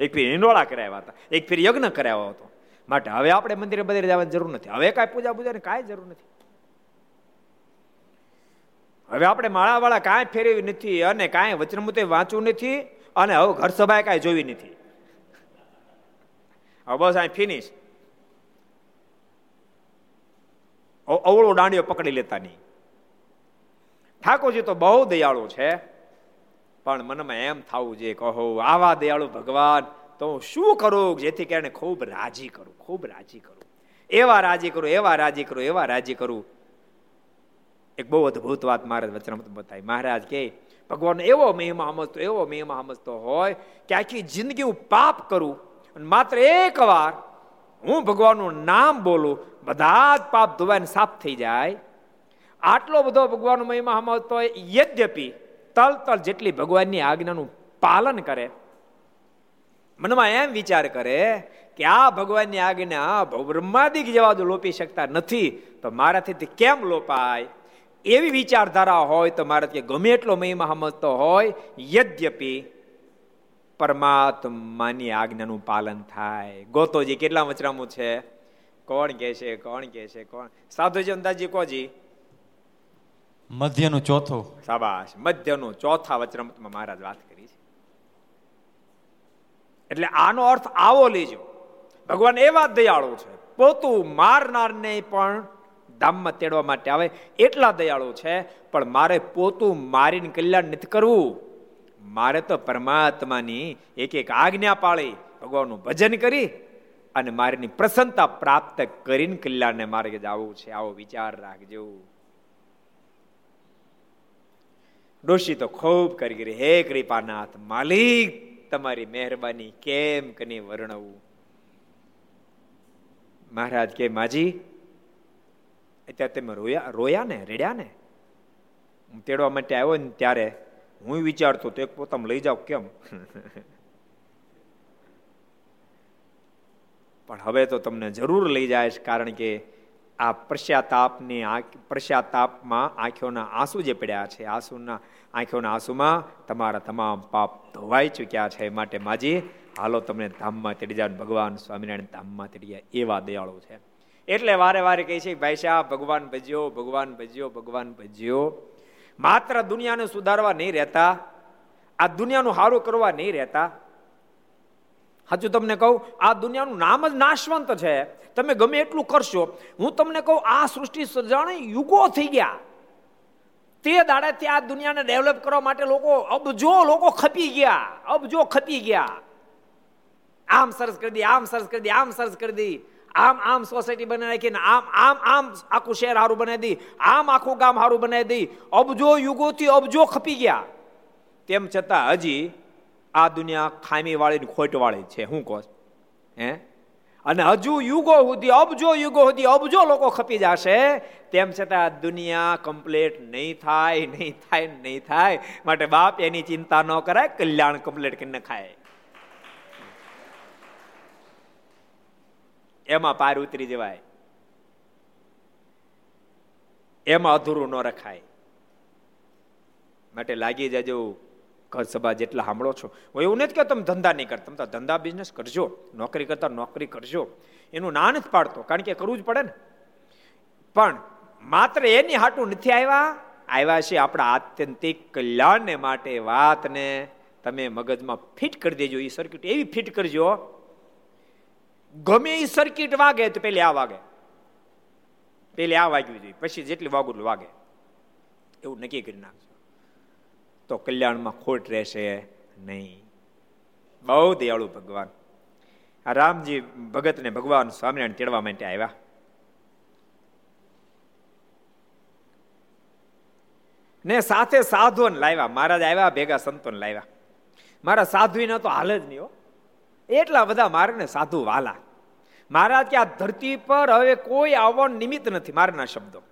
B: એક ફેર હિંડોળા કરાવ્યા હતા. એક ફેર યજ્ઞ કરાવ્યો હતો. માટે હવે આપણે મંદિરે મંદિરે જવાની જરૂર નથી. હવે કાંઈ પૂજા પૂજાની કાંઈ જરૂર નથી. હવે આપણે માળાવાળા કાંઈ ફેરવી નથી અને કાંઈ વચનમૂતે વાંચવું નથી અને હવે ઘર સભાએ કાંઈ જોવી નથી. હવે બસ અહીં ફિનિશ અવળો દાંડીઓ પકડી લેતા નહીં. ઠાકોરજી તો બહુ દયાળુ છે, પણ મનમાં એમ થવું જોઈએ કહો આવા દયાળુ ભગવાન તો હું શું કરું જેથી કરીને ખૂબ રાજી કરું, ખૂબ રાજી કરું. એવા રાજી કરું, એવા રાજી કરું, એવા રાજી કરું. એક બહુ અદભુત વાત મહારાજ વચનામત બતાવી. મહારાજ કે ભગવાન એવો મહિમા સમજતો, એવો મહિમા સમજતો હોય કે આખી જિંદગી હું પાપ કરું માત્ર એક વાર હું ભગવાનનું નામ બોલું બધા જ પાપ ધોવાઈને સાફ થઈ જાય. આટલો બધો ભગવાનનો મહિમા હોય, યદ્યપી તલ તલ જેટલી ભગવાનની આજ્ઞાનું પાલન કરે. મનમાં એમ વિચાર કરે કે આ ભગવાનની આજ્ઞા બ્રહ્માદિક જેવા જો લોપી શકતા નથી, તો મારાથી કેમ લોપાય? એવી વિચારધારા હોય તો મારાથી ગમે એટલો મહિમા સમજતો હોય, યદ્યપી પરમાત્માની આજ્ઞાનું પાલન થાય. ગોતોજી, કેટલા વચરામું છે? કોણ કે છે કોણ કે છે કોણ? સાધુજી અંદાજી કોજી
E: મધ્યનું ચોથું.
B: સાબાશ મધ્યનું ચોથા વચરામૃતમાં મહારાજ વાત કરી છે. એટલે આનો અર્થ આવો લેજો. ભગવાન એવા દયાળુ છે. પોતું મારનારને પણ ધામમાં તેડવા માટે આવે એટલા દયાળુ છે પણ મારે પોતું મારીને કલ્યાણ નથી કરવું. મારે તો પરમાત્માની એક એક આજ્ઞા પાળી ભગવાનનું ભજન કરી અને મારીની પ્રસન્નતા પ્રાપ્ત કરીને કલ્યાણને માર્ગે જવું છે, આવો વિચાર રાખજો. ડોશી તો ખૂબ કરી કરી, હે કૃપાનાથ, માલિક, તમારી મહેરબાની કેમ કને વર્ણવું? મહારાજ કે, માજી, અત્યારે તમે રોયા રોયા ને, રેડ્યા ને? હું તેડવા માટે આવ્યો ને ત્યારે હું વિચારતો તો એક પોતામાં લઈ જાવ કેમ? (laughs) પણ હવે તો તમને જરૂર લઈ જાય કારણ કે આ પશ્ચાતાપની પશ્ચાતાપમાં આંખોના આંસુ જે પડ્યા છે, આંસુના, આંખોના આંસુમાં તમારા તમામ પાપ ધોવાઈ ચૂક્યા છે. માટે માજી, હાલો તમને ધામમાં તેડી જાય ભગવાન સ્વામિનારાયણ ધામમાં તેડી જાય એવા દયાળુ છે. એટલે વારે વારે કહે છે, ભાઈ સાહેબ, ભગવાન ભજ્યો ભગવાન ભજ્યો ભગવાન ભજ્યો. માત્ર દુનિયાને સુધારવા નહીં રહેતા, આ દુનિયાનું સારું કરવા નહીં રહેતા હાચું તમને કહું, આ દુનિયાનું નામ જ નાશવંત છે. તમે ગમે એટલું કરશો, હું તમને કહું, આ સૃષ્ટિ સર્જાણે યુગો થઈ ગયા. તે દાડેથી આ દુનિયાને ડેવલપ કરવા માટે લોકો અબજો લોકો ખપી ગયા અબજો ખપી ગયા. આમ સરસ કરી દી, આમ સરસ કરી દી, આમ સરસ કરી દી. આમ આમ સોસાયટી બનાવી નાખીને, આમ આમ આમ આખું શહેર સારું બનાવી દી. આમ આખું ગામ સારું બનાવી દી. અબજો યુગોથી અબજો ખપી ગયા. તેમ છતાં હજી આ દુનિયા ખામી વાળી ખોટ વાળી છે, હું કહો હે? અને હજુ યુગો સુધી, અબજો યુગો સુધી અબજો લોકો ખપી જશે, તેમ છતાં દુનિયા કમ્પ્લેટ નહીં થાય નહીં થાય નહીં થાય. માટે બાપ એની ચિંતા ન કરાય, કલ્યાણ કમ્પ્લેટ કરીને ખાય. એમાં પાર ઉતરી જવાય. એમાં અધૂરું ન રખાય. માટે લાગી જજો ઘર સભા જેટલા સાંભળો છો. હું એવું નથી કે તમે ધંધા નહીં કરતા. તમે ધંધા બિઝનેસ કરજો. નોકરી કરતા નોકરી કરજો. એનું ના નથી પાડતો, કારણ કે કરવું જ પડે ને. પણ માત્ર એની હાટું નથી આવ્યા. આવ્યા છે આપણા આત્યંતિક કલ્યાણને માટે વાતને તમે મગજમાં ફિટ કરી દેજો એ સર્કિટ એવી ફિટ કરજો, ગમે એ સર્કિટ વાગે તો પેલી આ વાગે. પેલી આ વાગ્યું જોઈએ. પછી જેટલી વાગું વાગે. એવું નક્કી કરી નાખજો. તો કલ્યાણમાં ખોટ રહેશે નહીં. બહુ દયાળુ ભગવાન. આ રામજી ભગતને ભગવાન સ્વામિનારાયણ તેડવા માટે આવ્યા. ને સાથે સાધુને લાવ્યા. મહારાજ આવ્યા, ભેગા સંતોને લાવ્યા. મારા સાધુ તો હાલ જ નહીં હો. એટલા બધા મારે સાધુ વાલા. મહારાજ કે આ ધરતી પર હવે કોઈ આવવાનું નિમિત્ત નથી મારના શબ્દો.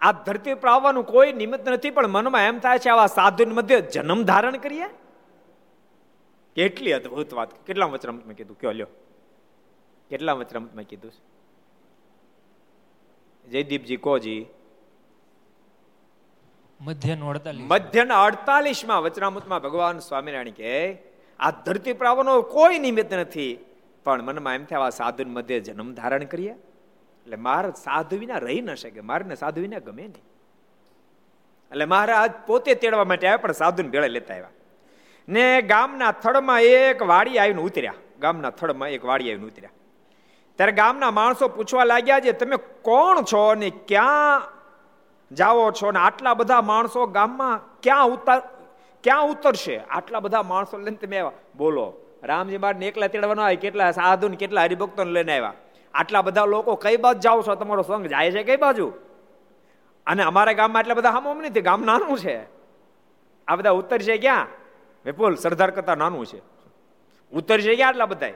B: આ ધરતી પર આવવાનું કોઈ નિમિત્ત નથી પણ મનમાં એમ થાય છે આવા સાધુ મધ્ય જન્મ ધારણ કરીએ. કેટલી અદભુત વાત. કેટલા વચરામૃતમાં કીધું? કયો લ્યો. કેટલા વચરામૃતમાં કીધું જયદીપજી કોજી
F: મધ્યન અડતાલીસ.
B: માં વચનામૃતમાં ભગવાન સ્વામિનારાયણ કે આ ધરતી પ્રાવનો કોઈ નિમિત્ત નથી પણ મનમાં એમ થયા સાધુ મધ્ય જન્મ ધારણ કરીએ. એટલે મારે સાધુ વિના રહી ન શકે. મારે સાધુ વિના ગમે નહીં. એટલે મહારાજ પોતે તેડવા માટે આવ્યા, પણ સાધુને ભેળે લેતા આવ્યા. ને ગામના થડમાં એક વાડી આવીને ઉતર્યા. ગામના થડમાં એક વાડી આવીને ઉતર્યા. ત્યારે ગામના માણસો પૂછવા લાગ્યા છે, તમે કોણ છો ને ક્યાં જાઓ છો? ને આટલા બધા માણસો ગામમાં ક્યાં ઉતર, ક્યાં ઉતરશે? આટલા બધા માણસો લઈને તમે આવ્યા. બોલો, રામજી બાદ એકલા તેડવાનો આવે કેટલા સાધુ ને કેટલા હરિભક્તો લઈને આવ્યા? આટલા બધા લોકો કઈ બાજુ જાઓ છો? તમારો સંઘ જાય છે કઈ બાજુ? અને અમારા ગામમાં એટલા બધા હમમ નથી. ગામ નાનું છે. આ બધા ઉત્તર છે ક્યાં? વિપુલ સરદાર કરતા નાનું છે. ઉત્તર છે ક્યાં આટલા બધા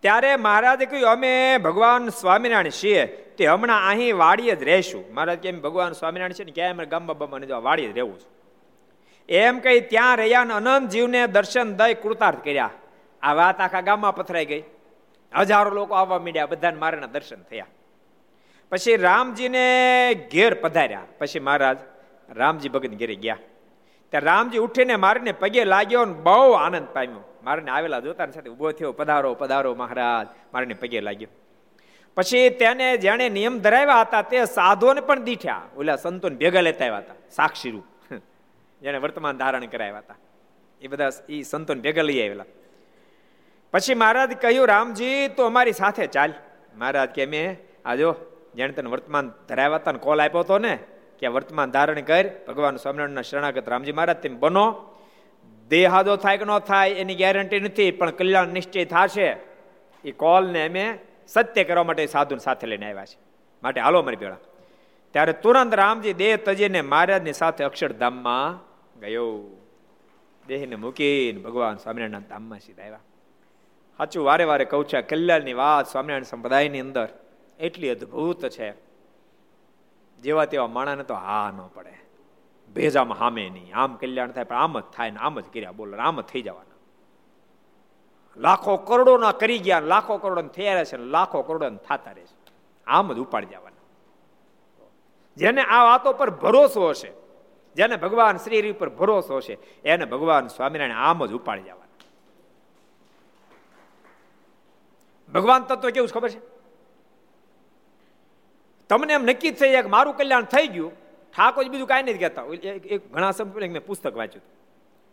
B: ત્યારે મહારાજે કહ્યું, અમે ભગવાન સ્વામિનારાયણ છીએ. તે હમણાં અહીં વાડીએ જ રહેશું. મહારાજ કેમ ભગવાન સ્વામિનારાયણ છે ને, ક્યાંય અમે ગામમાં બાબાને જવા વાડીએ જ રહેવું છું. એમ કહી ત્યાં રહ્યા અનંત જીવને દર્શન દય કૃતાર્થ કર્યા. આ વાત આખા ગામમાં પથરાઈ ગઈ. હજારો લોકો આવવા માંડ્યા, બધાને મારાના દર્શન થયા. પછી રામજીને ઘેર પધાર્યા. પછી મહારાજ રામજી ભગત ઘેરે ગયા. ત્યારે રામજી ઉઠીને મારીને પગે લાગ્યો ને બહુ આનંદ પામ્યો. મારીને આવેલા જોતા સાથે ઊભો થયો, પધારો પધારો મહારાજ. મારીને પગે લાગ્યો. પછી તેને જેણે નિયમ ધરાવ્યા હતા તે સાધુઓને પણ દીઠ્યા. ઓલા સંતોને ભેગા લેતા આવ્યા હતા સાક્ષી રૂપ જેને વર્તમાન ધારણ કરાવ્યા હતા. એ બધા એ સંતોને ભેગા લઈ આવેલા. પછી મહારાજ કહ્યું, રામજી, તો અમારી સાથે ચાલ. મહારાજ કે, મેં? આજો જેને તને વર્તમાન ધરાવ્યા હતા કોલ આપ્યો હતો ને, કે વર્તમાન ધારણ કર, ભગવાન સ્વામિનારાયણના શરણાગત રામજી મહારાજ, તેમ બનો. દેહાદો થાય કે ન થાય એની ગેરંટી નથી, પણ કલ્યાણ નિશ્ચય થશે. એ કોલને અમે સત્ય કરવા માટે સાધુ સાથે લઈને આવ્યા છે માટે હાલો મારી ભેળા. ત્યારે તુરંત રામજી દેહ તજીને મહારાજની સાથે અક્ષરધામમાં ગયો. દેહને મૂકીને ભગવાન સ્વામિનારાયણના ધામમાં સીધા આવ્યા. સાચું, વારે વારે કહું છું કલ્યાણની વાત સ્વામિનારાયણ સંપ્રદાયની અંદર એટલી અદ્ભુત છે. જેવા તેવા માણાને તો હા ન પડે. ભેજામાં હામે નહીં. આમ કલ્યાણ થાય, પણ આમ જ થાય ને આમ જ કર્યા બોલો, આમ જ થઈ જવાના. લાખો કરોડો ના કરી ગયા, લાખો કરોડો થયા છે લાખો કરોડો થતા રહેશે. આમ જ ઉપાડી જવાના. જેને આ વાતો પર ભરોસો હશે, જેને ભગવાન શ્રી પર ભરોસો હશે, એને ભગવાન સ્વામિનારાયણ આમ જ ઉપાડી જવાના. ભગવાન તત્વ કેવું ખબર છે? તમને એમ નક્કી થઈ જાય કે મારું કલ્યાણ થઈ ગયું. ઠાકોર બીજું કાંઈ નથી કહેતા. એક ઘણા સમય મેં પુસ્તક વાંચ્યું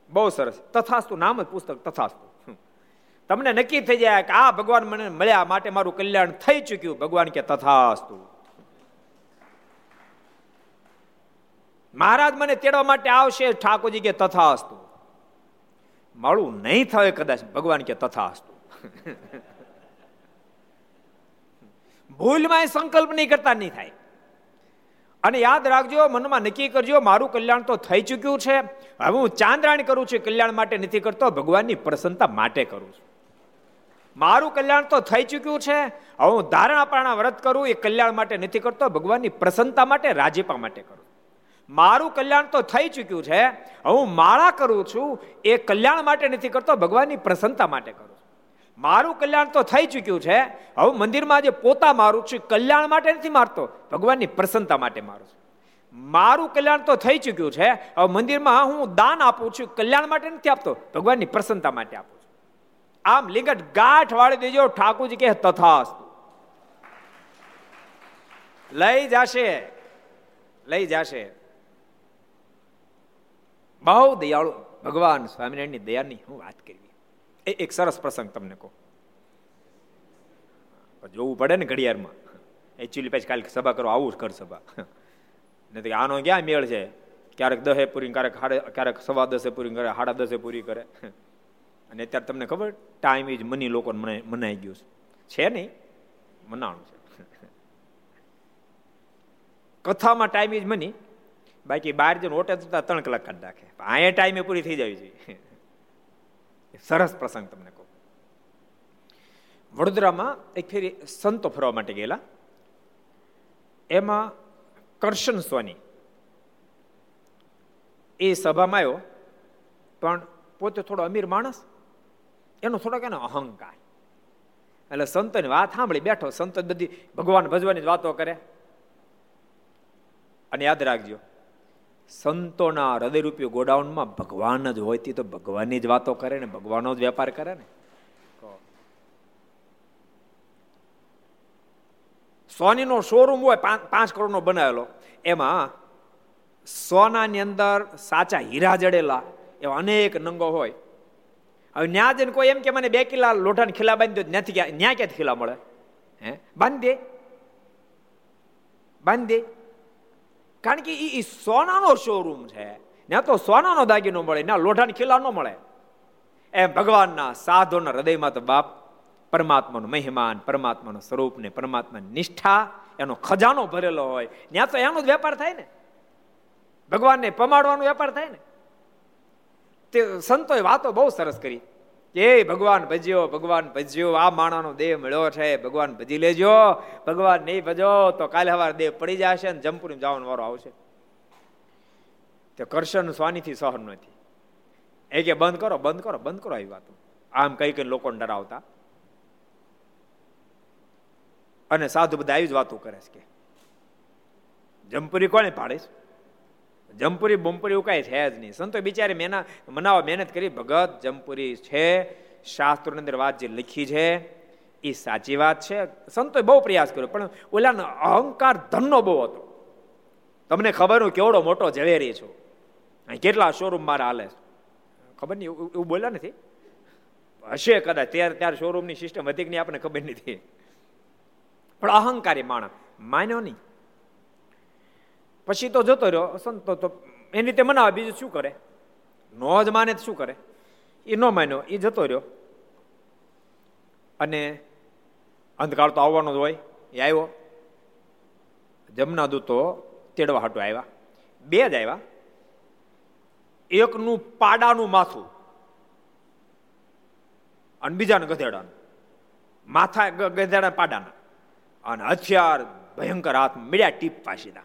B: બહુ સરસ. તથાસ્તુ. નામ જ પુસ્તક, તથાસ્તુ. તમને નક્કી થઈ જાય કે આ ભગવાન મને મળ્યા માટે મારું કલ્યાણ થઈ ચૂક્યું. ભગવાન કે તથાસ્તુ. મહારાજ મને તેડવા માટે આવશે. ઠાકોરજી કે તથાસ્તુ. મારું નહીં થાય કદાચ. ભગવાન કે તથાસ્તુ. (laughs) ભૂલમાં સંકલ્પ નહીં કરતા, નહીં થાય. અને યાદ રાખજો, મનમાં નક્કી કરજો, મારું કલ્યાણ તો થઈ ચૂક્યું છે. હવે હું ચાંદ્રાણી કરું છું કલ્યાણ માટે નથી કરતો, ભગવાનની પ્રસન્નતા માટે કરું છું. મારું કલ્યાણ તો થઈ ચૂક્યું છે. હવે હું ધારણાપણા વ્રત કરું, એ કલ્યાણ માટે નથી કરતો, ભગવાનની પ્રસન્નતા માટે, રાજીપા માટે કરું. મારું કલ્યાણ તો થઈ ચૂક્યું છે. હું માળા કરું છું, એ કલ્યાણ માટે નથી કરતો, ભગવાનની પ્રસન્નતા માટે કરું મારું કલ્યાણ તો થઈ ચૂક્યું છે. હવે મંદિરમાં જે પોતા મારું છું કલ્યાણ માટે નથી મારતો. ભગવાનની પ્રસન્નતા માટે મારું છું. મારું કલ્યાણ તો થઈ ચૂક્યું છે. હવે મંદિરમાં હું દાન આપું છું, કલ્યાણ માટે નથી આપતો, ભગવાનની પ્રસન્નતા માટે આપું છું. આમ લિંગટ ગાંઠ વાળી દેજો, ઠાકોરજી કે તથાસ્તુ. લઈ જાશે લઈ જાશે. બહુ દયાળુ ભગવાન સ્વામિનારાયણની દયાની હું વાત કરવી. એ એક સરસ પ્રસંગ તમને કહું. જોવું પડે ને ઘડિયાળમાં. એકચ્યુઅલી પછી કાલે સભા કરો આવું જ ઘર સભા. નથી આનો ક્યાં મેળ છે? ક્યારેક દહે પૂરી ક્યારેક ક્યારેક સવા દસે પૂરી કરે સાડા દસે પૂરી કરે. અને અત્યારે તમને ખબર? ટાઈમ ઇઝ મની લોકો મનાઈ ગયું છે. નહીં, મનાણું છે. કથામાં ટાઈમ ઇઝ મની બાકી બહાર જઈને ઓટે જતા ત્રણ કલાક કાઢી નાખે. અહીંયા ટાઈમે પૂરી થઈ જાય છે. સરસ પ્રસંગ તમને કહું. વડોદરામાં એક ફેરી સંતો ફરવા માટે ગયેલા. એમાં કરશન સ્વાની. એ સભામાં આવ્યો, પણ પોતે થોડો અમીર માણસ. એનો થોડોક એનો અહંકાર. એટલે સંતોની વાત સાંભળી બેઠો, સંતો બધી ભગવાન ભજવાની વાતો કરે. અને યાદ રાખજો સંતોના હૃદયરૂપી ગોડાઉનમાં ભગવાન જ હોય તો ભગવાનની જ વાતો કરે ને, ભગવાનનો જ વેપાર કરે ને. સોનીનો શોરૂમ હોય પાંચ કરોડનો બનાવેલો. એમાં સોનાની અંદર સાચા હીરા જડેલા એવા અનેક નંગો હોય. હવે ન્યા જઈને કોઈ એમ કે મને બે કિલા લોઢાને ખીલા બાંધી દો, ત્યાંથી ન્યા ક્યાંથી ખીલા મળે? હે? બાંધી દે. બાંધી દે. કારણ કે એ સોનાનો શોરૂમ છે. ત્યાં તો સોનાનો દાગીનો મળે ના લોઢાની ખીલા ન મળે. એમ ભગવાનના સાધુના હૃદયમાં તો બાપ પરમાત્માનો મહેમાન, પરમાત્માનો સ્વરૂપ ને પરમાત્માની નિષ્ઠા, એનો ખજાનો ભરેલો હોય. ત્યાં તો એનો જ વેપાર થાય ને. ભગવાનને પમાડવાનો વેપાર થાય ને. તે સંતોએ વાતો બહુ સરસ કરી. કે ભગવાન ભજ્યો ભગવાન ભજ્યો, આ માણાનો દેહ મળ્યો છે, ભગવાન ભજી લેજો. ભગવાન નહીં ભજો તો કાલે સવારે દેહ પડી જશે ને જમપુરી જવાનો વારો આવશે. તે કરશન સ્વાનીથી સહન નથી એ કે, બંધ કરો બંધ કરો બંધ કરો આવી વાતો. આમ કઈ કઈ લોકોને ડરાવતા. અને સાધુ બધા આવી જ વાતો કરે છે કે, જમપુરી કોને પાડીશ? જમપુરી, બમપુરી એવું કાંઈ છે જ નહીં. સંતો બિચારે મેના મનાવા મહેનત કરી. ભગત, જમપુરી છે, શાસ્ત્રોની અંદર વાત જે લખી છે એ સાચી વાત છે. સંતોએ બહુ પ્રયાસ કર્યો, પણ ઓલાનો અહંકાર ધનનો બહુ હતો. તમને ખબર હું કેવડો મોટો ઝવેરી છું. કેટલા શોરૂમ મારા હાલે ખબર નહીં, એવું બોલ્યા નથી? હશે કદાચ, ત્યારે ત્યારે શોરૂમની સિસ્ટમ હતી નહીં આપણને ખબર નથી. પણ અહંકારી માણસ. માન્યો નહીં. પછી તો જતો રહ્યો, સંતો તો એની રીતે મનાવે, બીજું શું કરે? નો જ માને શું કરે? એ ન માન્યો એ જતો રહ્યો. અને અંધકાળ તો આવવાનો જ હોય, એ આવ્યો. જમના દૂતો તેડવા હાટું આવ્યા. બે જ આવ્યા. એકનું પાડાનું માથું અને બીજાનું ગધેડાનું. માથા ગધેડા પાડાના. અને હથિયાર ભયંકર હાથ મળ્યા ટીપ પાસીના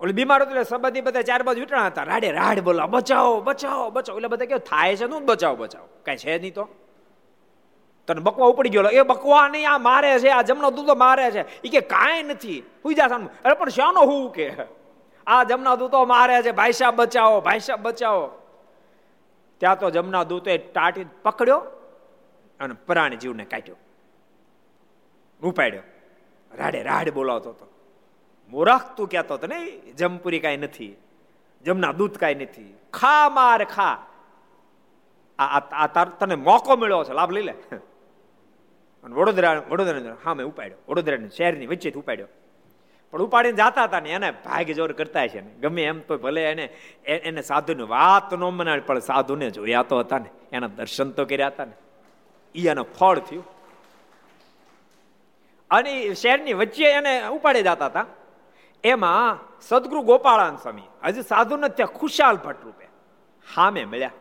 B: ઓલી બીમાર હતો એટલે સંબંધી બધા ચાર બાજુ વીટણા હતા. રાડે રાડ બોલા, બચાવો બચાવો બચાવો. એટલે બધા કેવું થાય છે નું બચાવો બચાવો. કઈ છે નહીં તો. તને બકવા ઉપડી ગયો. એ બકવા નહીં, આ મારે છે, આ જમનો દૂધો મારે છે. એ કે કાંઈ નથી. પૂજા સામે. અરે, પણ શાનો હું કે? આ જમના દૂતો મારે છે. ભાઈ સાહેબ બચાવો, ભાઈ સાહેબ બચાવો. ત્યાં તો જમના દૂતે ટાટી પકડ્યો અને પ્રાણી જીવને કાઢ્યો. ઉપાડ્યો. રાડે રાડ બોલાવતો હતો. મૂરખ તું કહેતો હતો ને જમપુરી કાંઈ નથી, જમના દૂધ કાંઈ નથી. ખા માર, ખા. આ તાર તને મોકો મળ્યો છે, લાભ લઈ લે. અને વડોદરા વડોદરા હા, મેં ઉપાડ્યો. વડોદરા શહેરની વચ્ચેથી ઉપાડ્યો. પણ ઉપાડીને જાતા હતા ને, એને ભાગ જોર કરતા છે ને. ગમે એમ તો ભલે એને એને સાધુની વાત ન મનાવી પણ સાધુને જોયા તો હતા ને. એના દર્શન તો કર્યા હતા ને. એ એનું ફળ થયું. અને શહેરની વચ્ચે એને ઉપાડી જતા હતા. એમાં સદગુરુ ગોપાળાન સ્વામી હજી સાધુ નથી ત્યાં ખુશાલ ભટ્ટ રૂપે હામે મળ્યા.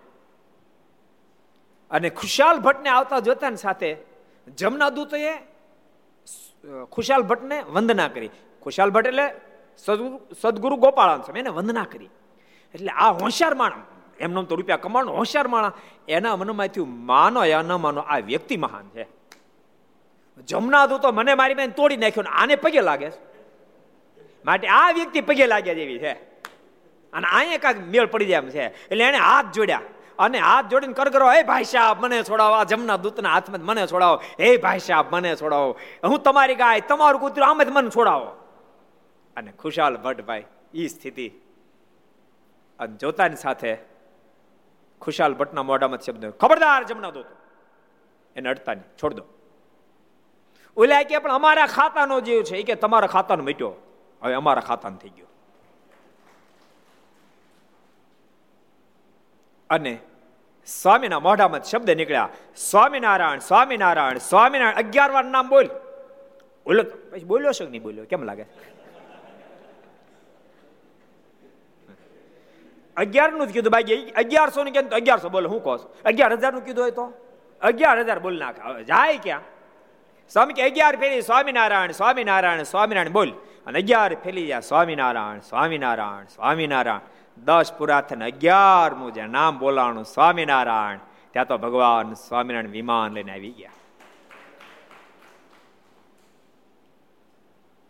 B: અને ખુશાલ ભટ્ટને આવતા જોતા ને સાથે જમના દૂતોએ ખુશાલ ભટ્ટને વંદના કરી. ખુશાલ ભટ્ટ એટલે સદગુરુ ગોપાળાન સ્વામી, એને વંદના કરી. એટલે આ હોશિયાર માણસ, એમનો તો રૂપિયા કમાવાનો હોશિયાર માણસ, એના મનમાં થયું માનો યા ન માનો આ વ્યક્તિ મહાન છે. જમના દૂતો મને મારી બેન તોડી નાખ્યો ને આને પગે લાગે છે. માટે આ વ્યક્તિ પગે લાગ્યા જેવી છે. અને અહીંયા કાંઈક મેળ પડી જાય છે. એટલે એને હાથ જોડ્યા. અને હાથ જોડીને કર કરો, હે ભાઈ સાહેબ, મને છોડાવો. આ જમના દૂતના હાથમાં મને છોડાવો. હે ભાઈ સાહેબ, મને છોડાવો. હું તમારી ગાય, તમારું કૂતરું, આમ જ મને છોડાવો. અને ખુશાલ ભટ્ટભાઈ એ સ્થિતિ. અને જોતાની સાથે ખુશાલ ભટ્ટના મોઢામાં શબ્દ ખબરદાર જમના દૂત. એને અડતા નહીં છોડ દો. ઓલા કે, પણ અમારા ખાતાનો જીવ છે. એ કે, તમારા ખાતાનો મીટ્યો હવે અમારા ખાતામાં થઈ ગયો. અને સ્વામીના મોઢામાં શબ્દ નીકળ્યા, સ્વામિનારાયણ સ્વામિનારાયણ સ્વામિનારાયણ, અગિયાર વાર નામ બોલ. બોલો પછી બોલ્યો છે નહીં બોલ્યો? કેમ લાગે? અગિયારનું કીધું બાકી અગિયારસો ને કેમ અગિયારસો બોલો, હું કહો અગિયાર હજારનું કીધું હોય તો? અગિયાર હજાર બોલ નાખ. જાય ક્યાં? સ્વામી કે, અગિયાર ફેરી, સ્વામિનારાયણ સ્વામિનારાયણ સ્વામિનારાયણ બોલ. અને અગિયાર ફેલી જાય સ્વામિનારાયણ સ્વામિનારાયણ સ્વામિનારાયણ. દસ પૂરા થઈને અગિયારમું નામ બોલાણું, સ્વામિનારાયણ. ત્યાં તો ભગવાન સ્વામિનારાયણ વિમાન લઈને આવી ગયા.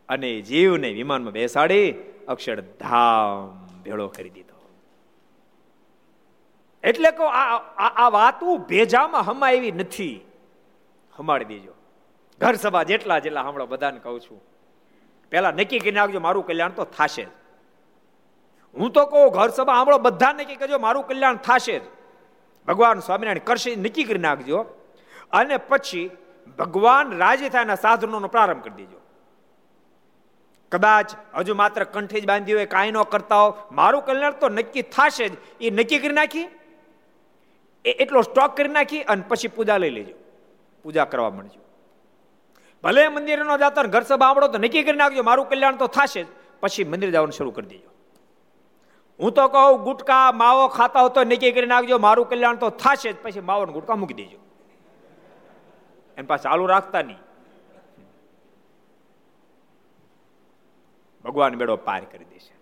B: અને જીવને વિમાનમાં બેસાડી અક્ષરધામ ભેળો કરી દીધો. એટલે કહો, આ વાત ભેજામાં હમા એવી નથી. હમાડી દેજો. ઘર સભા જેટલા જેટલા હમણાં બધાને કહું છું. પેલા નક્કી કરી નાખજો મારું કલ્યાણ તો થશે હું તો કહું, ઘર સભા સાંભળો બધા નક્કી કરજો, મારું કલ્યાણ થશે જ. ભગવાન સ્વામિનારાયણ કરશે નક્કી કરી નાખજો. અને પછી ભગવાન રાજી થાય સાધનોનો પ્રારંભ કરી દેજો. કદાચ હજુ માત્ર કંઠી જ બાંધી હોય, કાંઈ ન કરતા હો મારું કલ્યાણ તો નક્કી થશે જ. એ નક્કી કરી નાખી એટલો સ્ટોક કરી નાખી અને પછી પૂજા લઈ લેજો. પૂજા કરવા માંડજો ભલે મંદિર નો જાતો ઘર સભા આવડો તો નક્કી કરી નાખજો, મારું કલ્યાણ તો થશે પછી મંદિર જવાનું શરૂ કરી દેજો. હું તો કહું, ગુટકા, માવો ખાતા હો તો નક્કી કરી નાખજો, મારું કલ્યાણ તો થશે જ. પછી માવો ગુટકા મૂકી દેજો. એમ પાછા ચાલુ રાખતા નહીં. ભગવાન બેડો પાર કરી દેશે.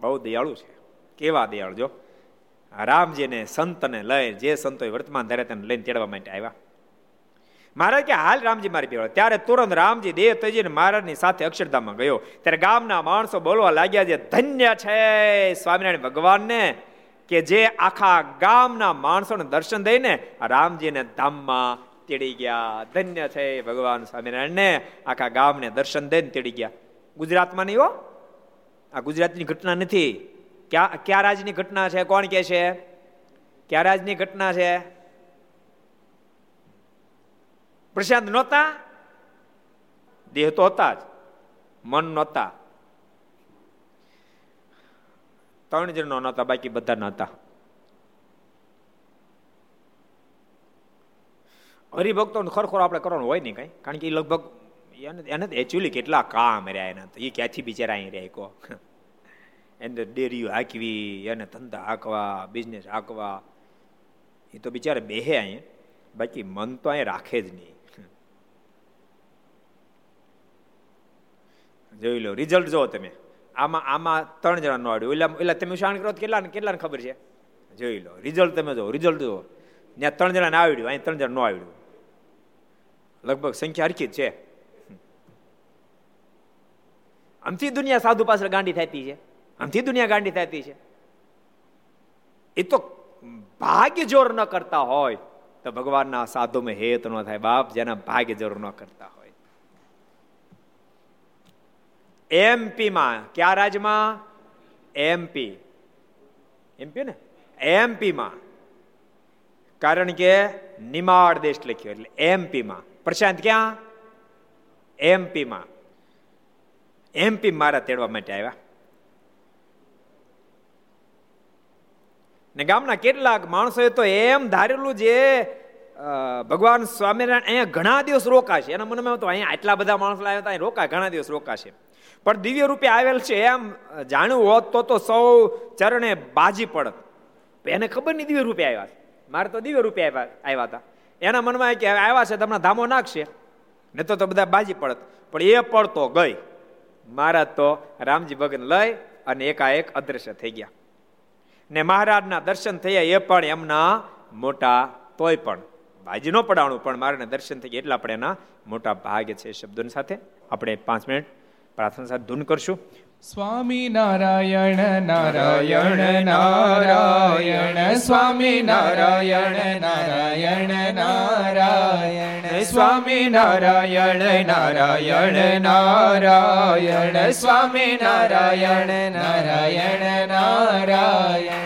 B: બહુ દયાળુ છે. કેવા દયાળુ જો. રામજીને સંતને લઈ, જે સંતોએ વર્તમાન ધારે તેને લઈને તેડવા માટે આવ્યા. મહારાજ કે હાલ રામજી મારી પીવડો ત્યારે તુરંત રામજી દેહ તજીને મહારાજની સાથે અક્ષરધામમાં ગયો. ત્યારે ગામના માણસો બોલવા લાગ્યા છે ધન્ય છે સ્વામિનારાયણ ભગવાનને, કે જે આખા ગામના માણસોને દર્શન દઈને રામજીને ધામમાં તેડી ગયા. ધન્ય છે ભગવાન સ્વામિનારાયણને. આખા ગામને દર્શન દઈને તેડી ગયા. ગુજરાતમાં નહીં હો? આ ગુજરાતની ઘટના નથી. ક્યાં ક્યાં રાજની ઘટના છે? કોણ કે છે? ક્યાં રાજની ઘટના છે? પ્રશાંત નહોતા દેહ તો હતા જ મન નહોતા ત્રણ જણનો નહોતા બાકી બધા નહોતા હરિભક્તો ખરખોર આપણે કરવાનું હોય નહીં કઈ કારણ કે એ લગભગ એને એને એકચ્યુઅલી કેટલા કામ રહ્યા એના તો એ ક્યાંથી બિચારા અહીં રહે કહો એને ડેરીઓ હાંકવી એને ધંધા હાંકવા બિઝનેસ હાંકવા એ તો બિચારા બેહે અહીં બાકી મન તો અહીં રાખે જ નહીં જોઈ લો રિઝલ્ટ જો તમે. આમાં આમાં ત્રણ જણા નો આડ્યું. એટલે એટલે તમે શાણ કરો કેટલા કેટલાને ખબર છે? જોઈ લો રિઝલ્ટ તમે જો રિઝલ્ટ જુઓ. ત્યાં ત્રણ જણાને આવડ્યું અહીં ત્રણ જણા નો આવડ્યું. લગભગ સંખ્યા હરખી જ છે. આમથી દુનિયા સાધુ પાછળ ગાંડી થતી છે. આમથી દુનિયા ગાંડી થતી છે. એ તો ભાગ્ય જોર ન કરતા હોય. તો ભગવાનના સાધુમાં હેત ન થાય. બાપ જેના ભાગ્ય જોર ન કરતા હોય. એમપીમાં કયા રાજ્યમાં એમપી એમપી ને? એમપીમાં કારણ કે નિમાડ દેશ લખ્યો એટલે એમપીમાં પ્રશાંત, ક્યાં? એમપીમાં એમપી મારા તેડવા માટે આવ્યા. ને ગામના કેટલાક માણસોએ તો એમ ધારેલું જે ભગવાન સ્વામિનારાયણ અહીંયા ઘણા દિવસ રોકાશે. એના મનમાં તો અહીંયા આટલા બધા માણસો આવ્યા હતા રોકાય, ઘણા દિવસ રોકાશે. પણ દિવ્ય રૂપે આવેલ છે, એમ જાણ્યું હોત તો તો સૌ ચરણે બાજી પડત. એને ખબર નહીં દિવ્ય રૂપે આવ્યા મારે તો દિવ્ય રૂપે આવ્યા આવ્યા હતા. એના મનમાં કે આવ્યા છે, તમને ધામો નાખશે. ને તો તો બધા બાજી પડત. પણ એ પડતો ગઈ. મહારાજ તો રામજી ભગત લઈ અને એકાએક અદ્રશ્ય થઈ ગયા. ને મહારાજના દર્શન થયા, એ પણ એમના મોટા તોય પણ. બાજી ન પડાણું, પણ મારાને દર્શન થઈ ગયા. એટલા આપણે એના મોટા ભાગ છે શબ્દોની સાથે આપણે પાંચ મિનિટ પ્રાર્થના સાથે ધૂન કરશું
A: સ્વામી નારાયણ નારાયણ નારાયણ સ્વામી નારાયણ નારાયણ નારાયણ સ્વામી નારાયણ નારાયણ નારાયણ સ્વામી નારાયણ નારાયણ નારાયણ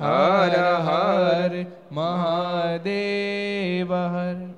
A: હર હર મહાદેવ હર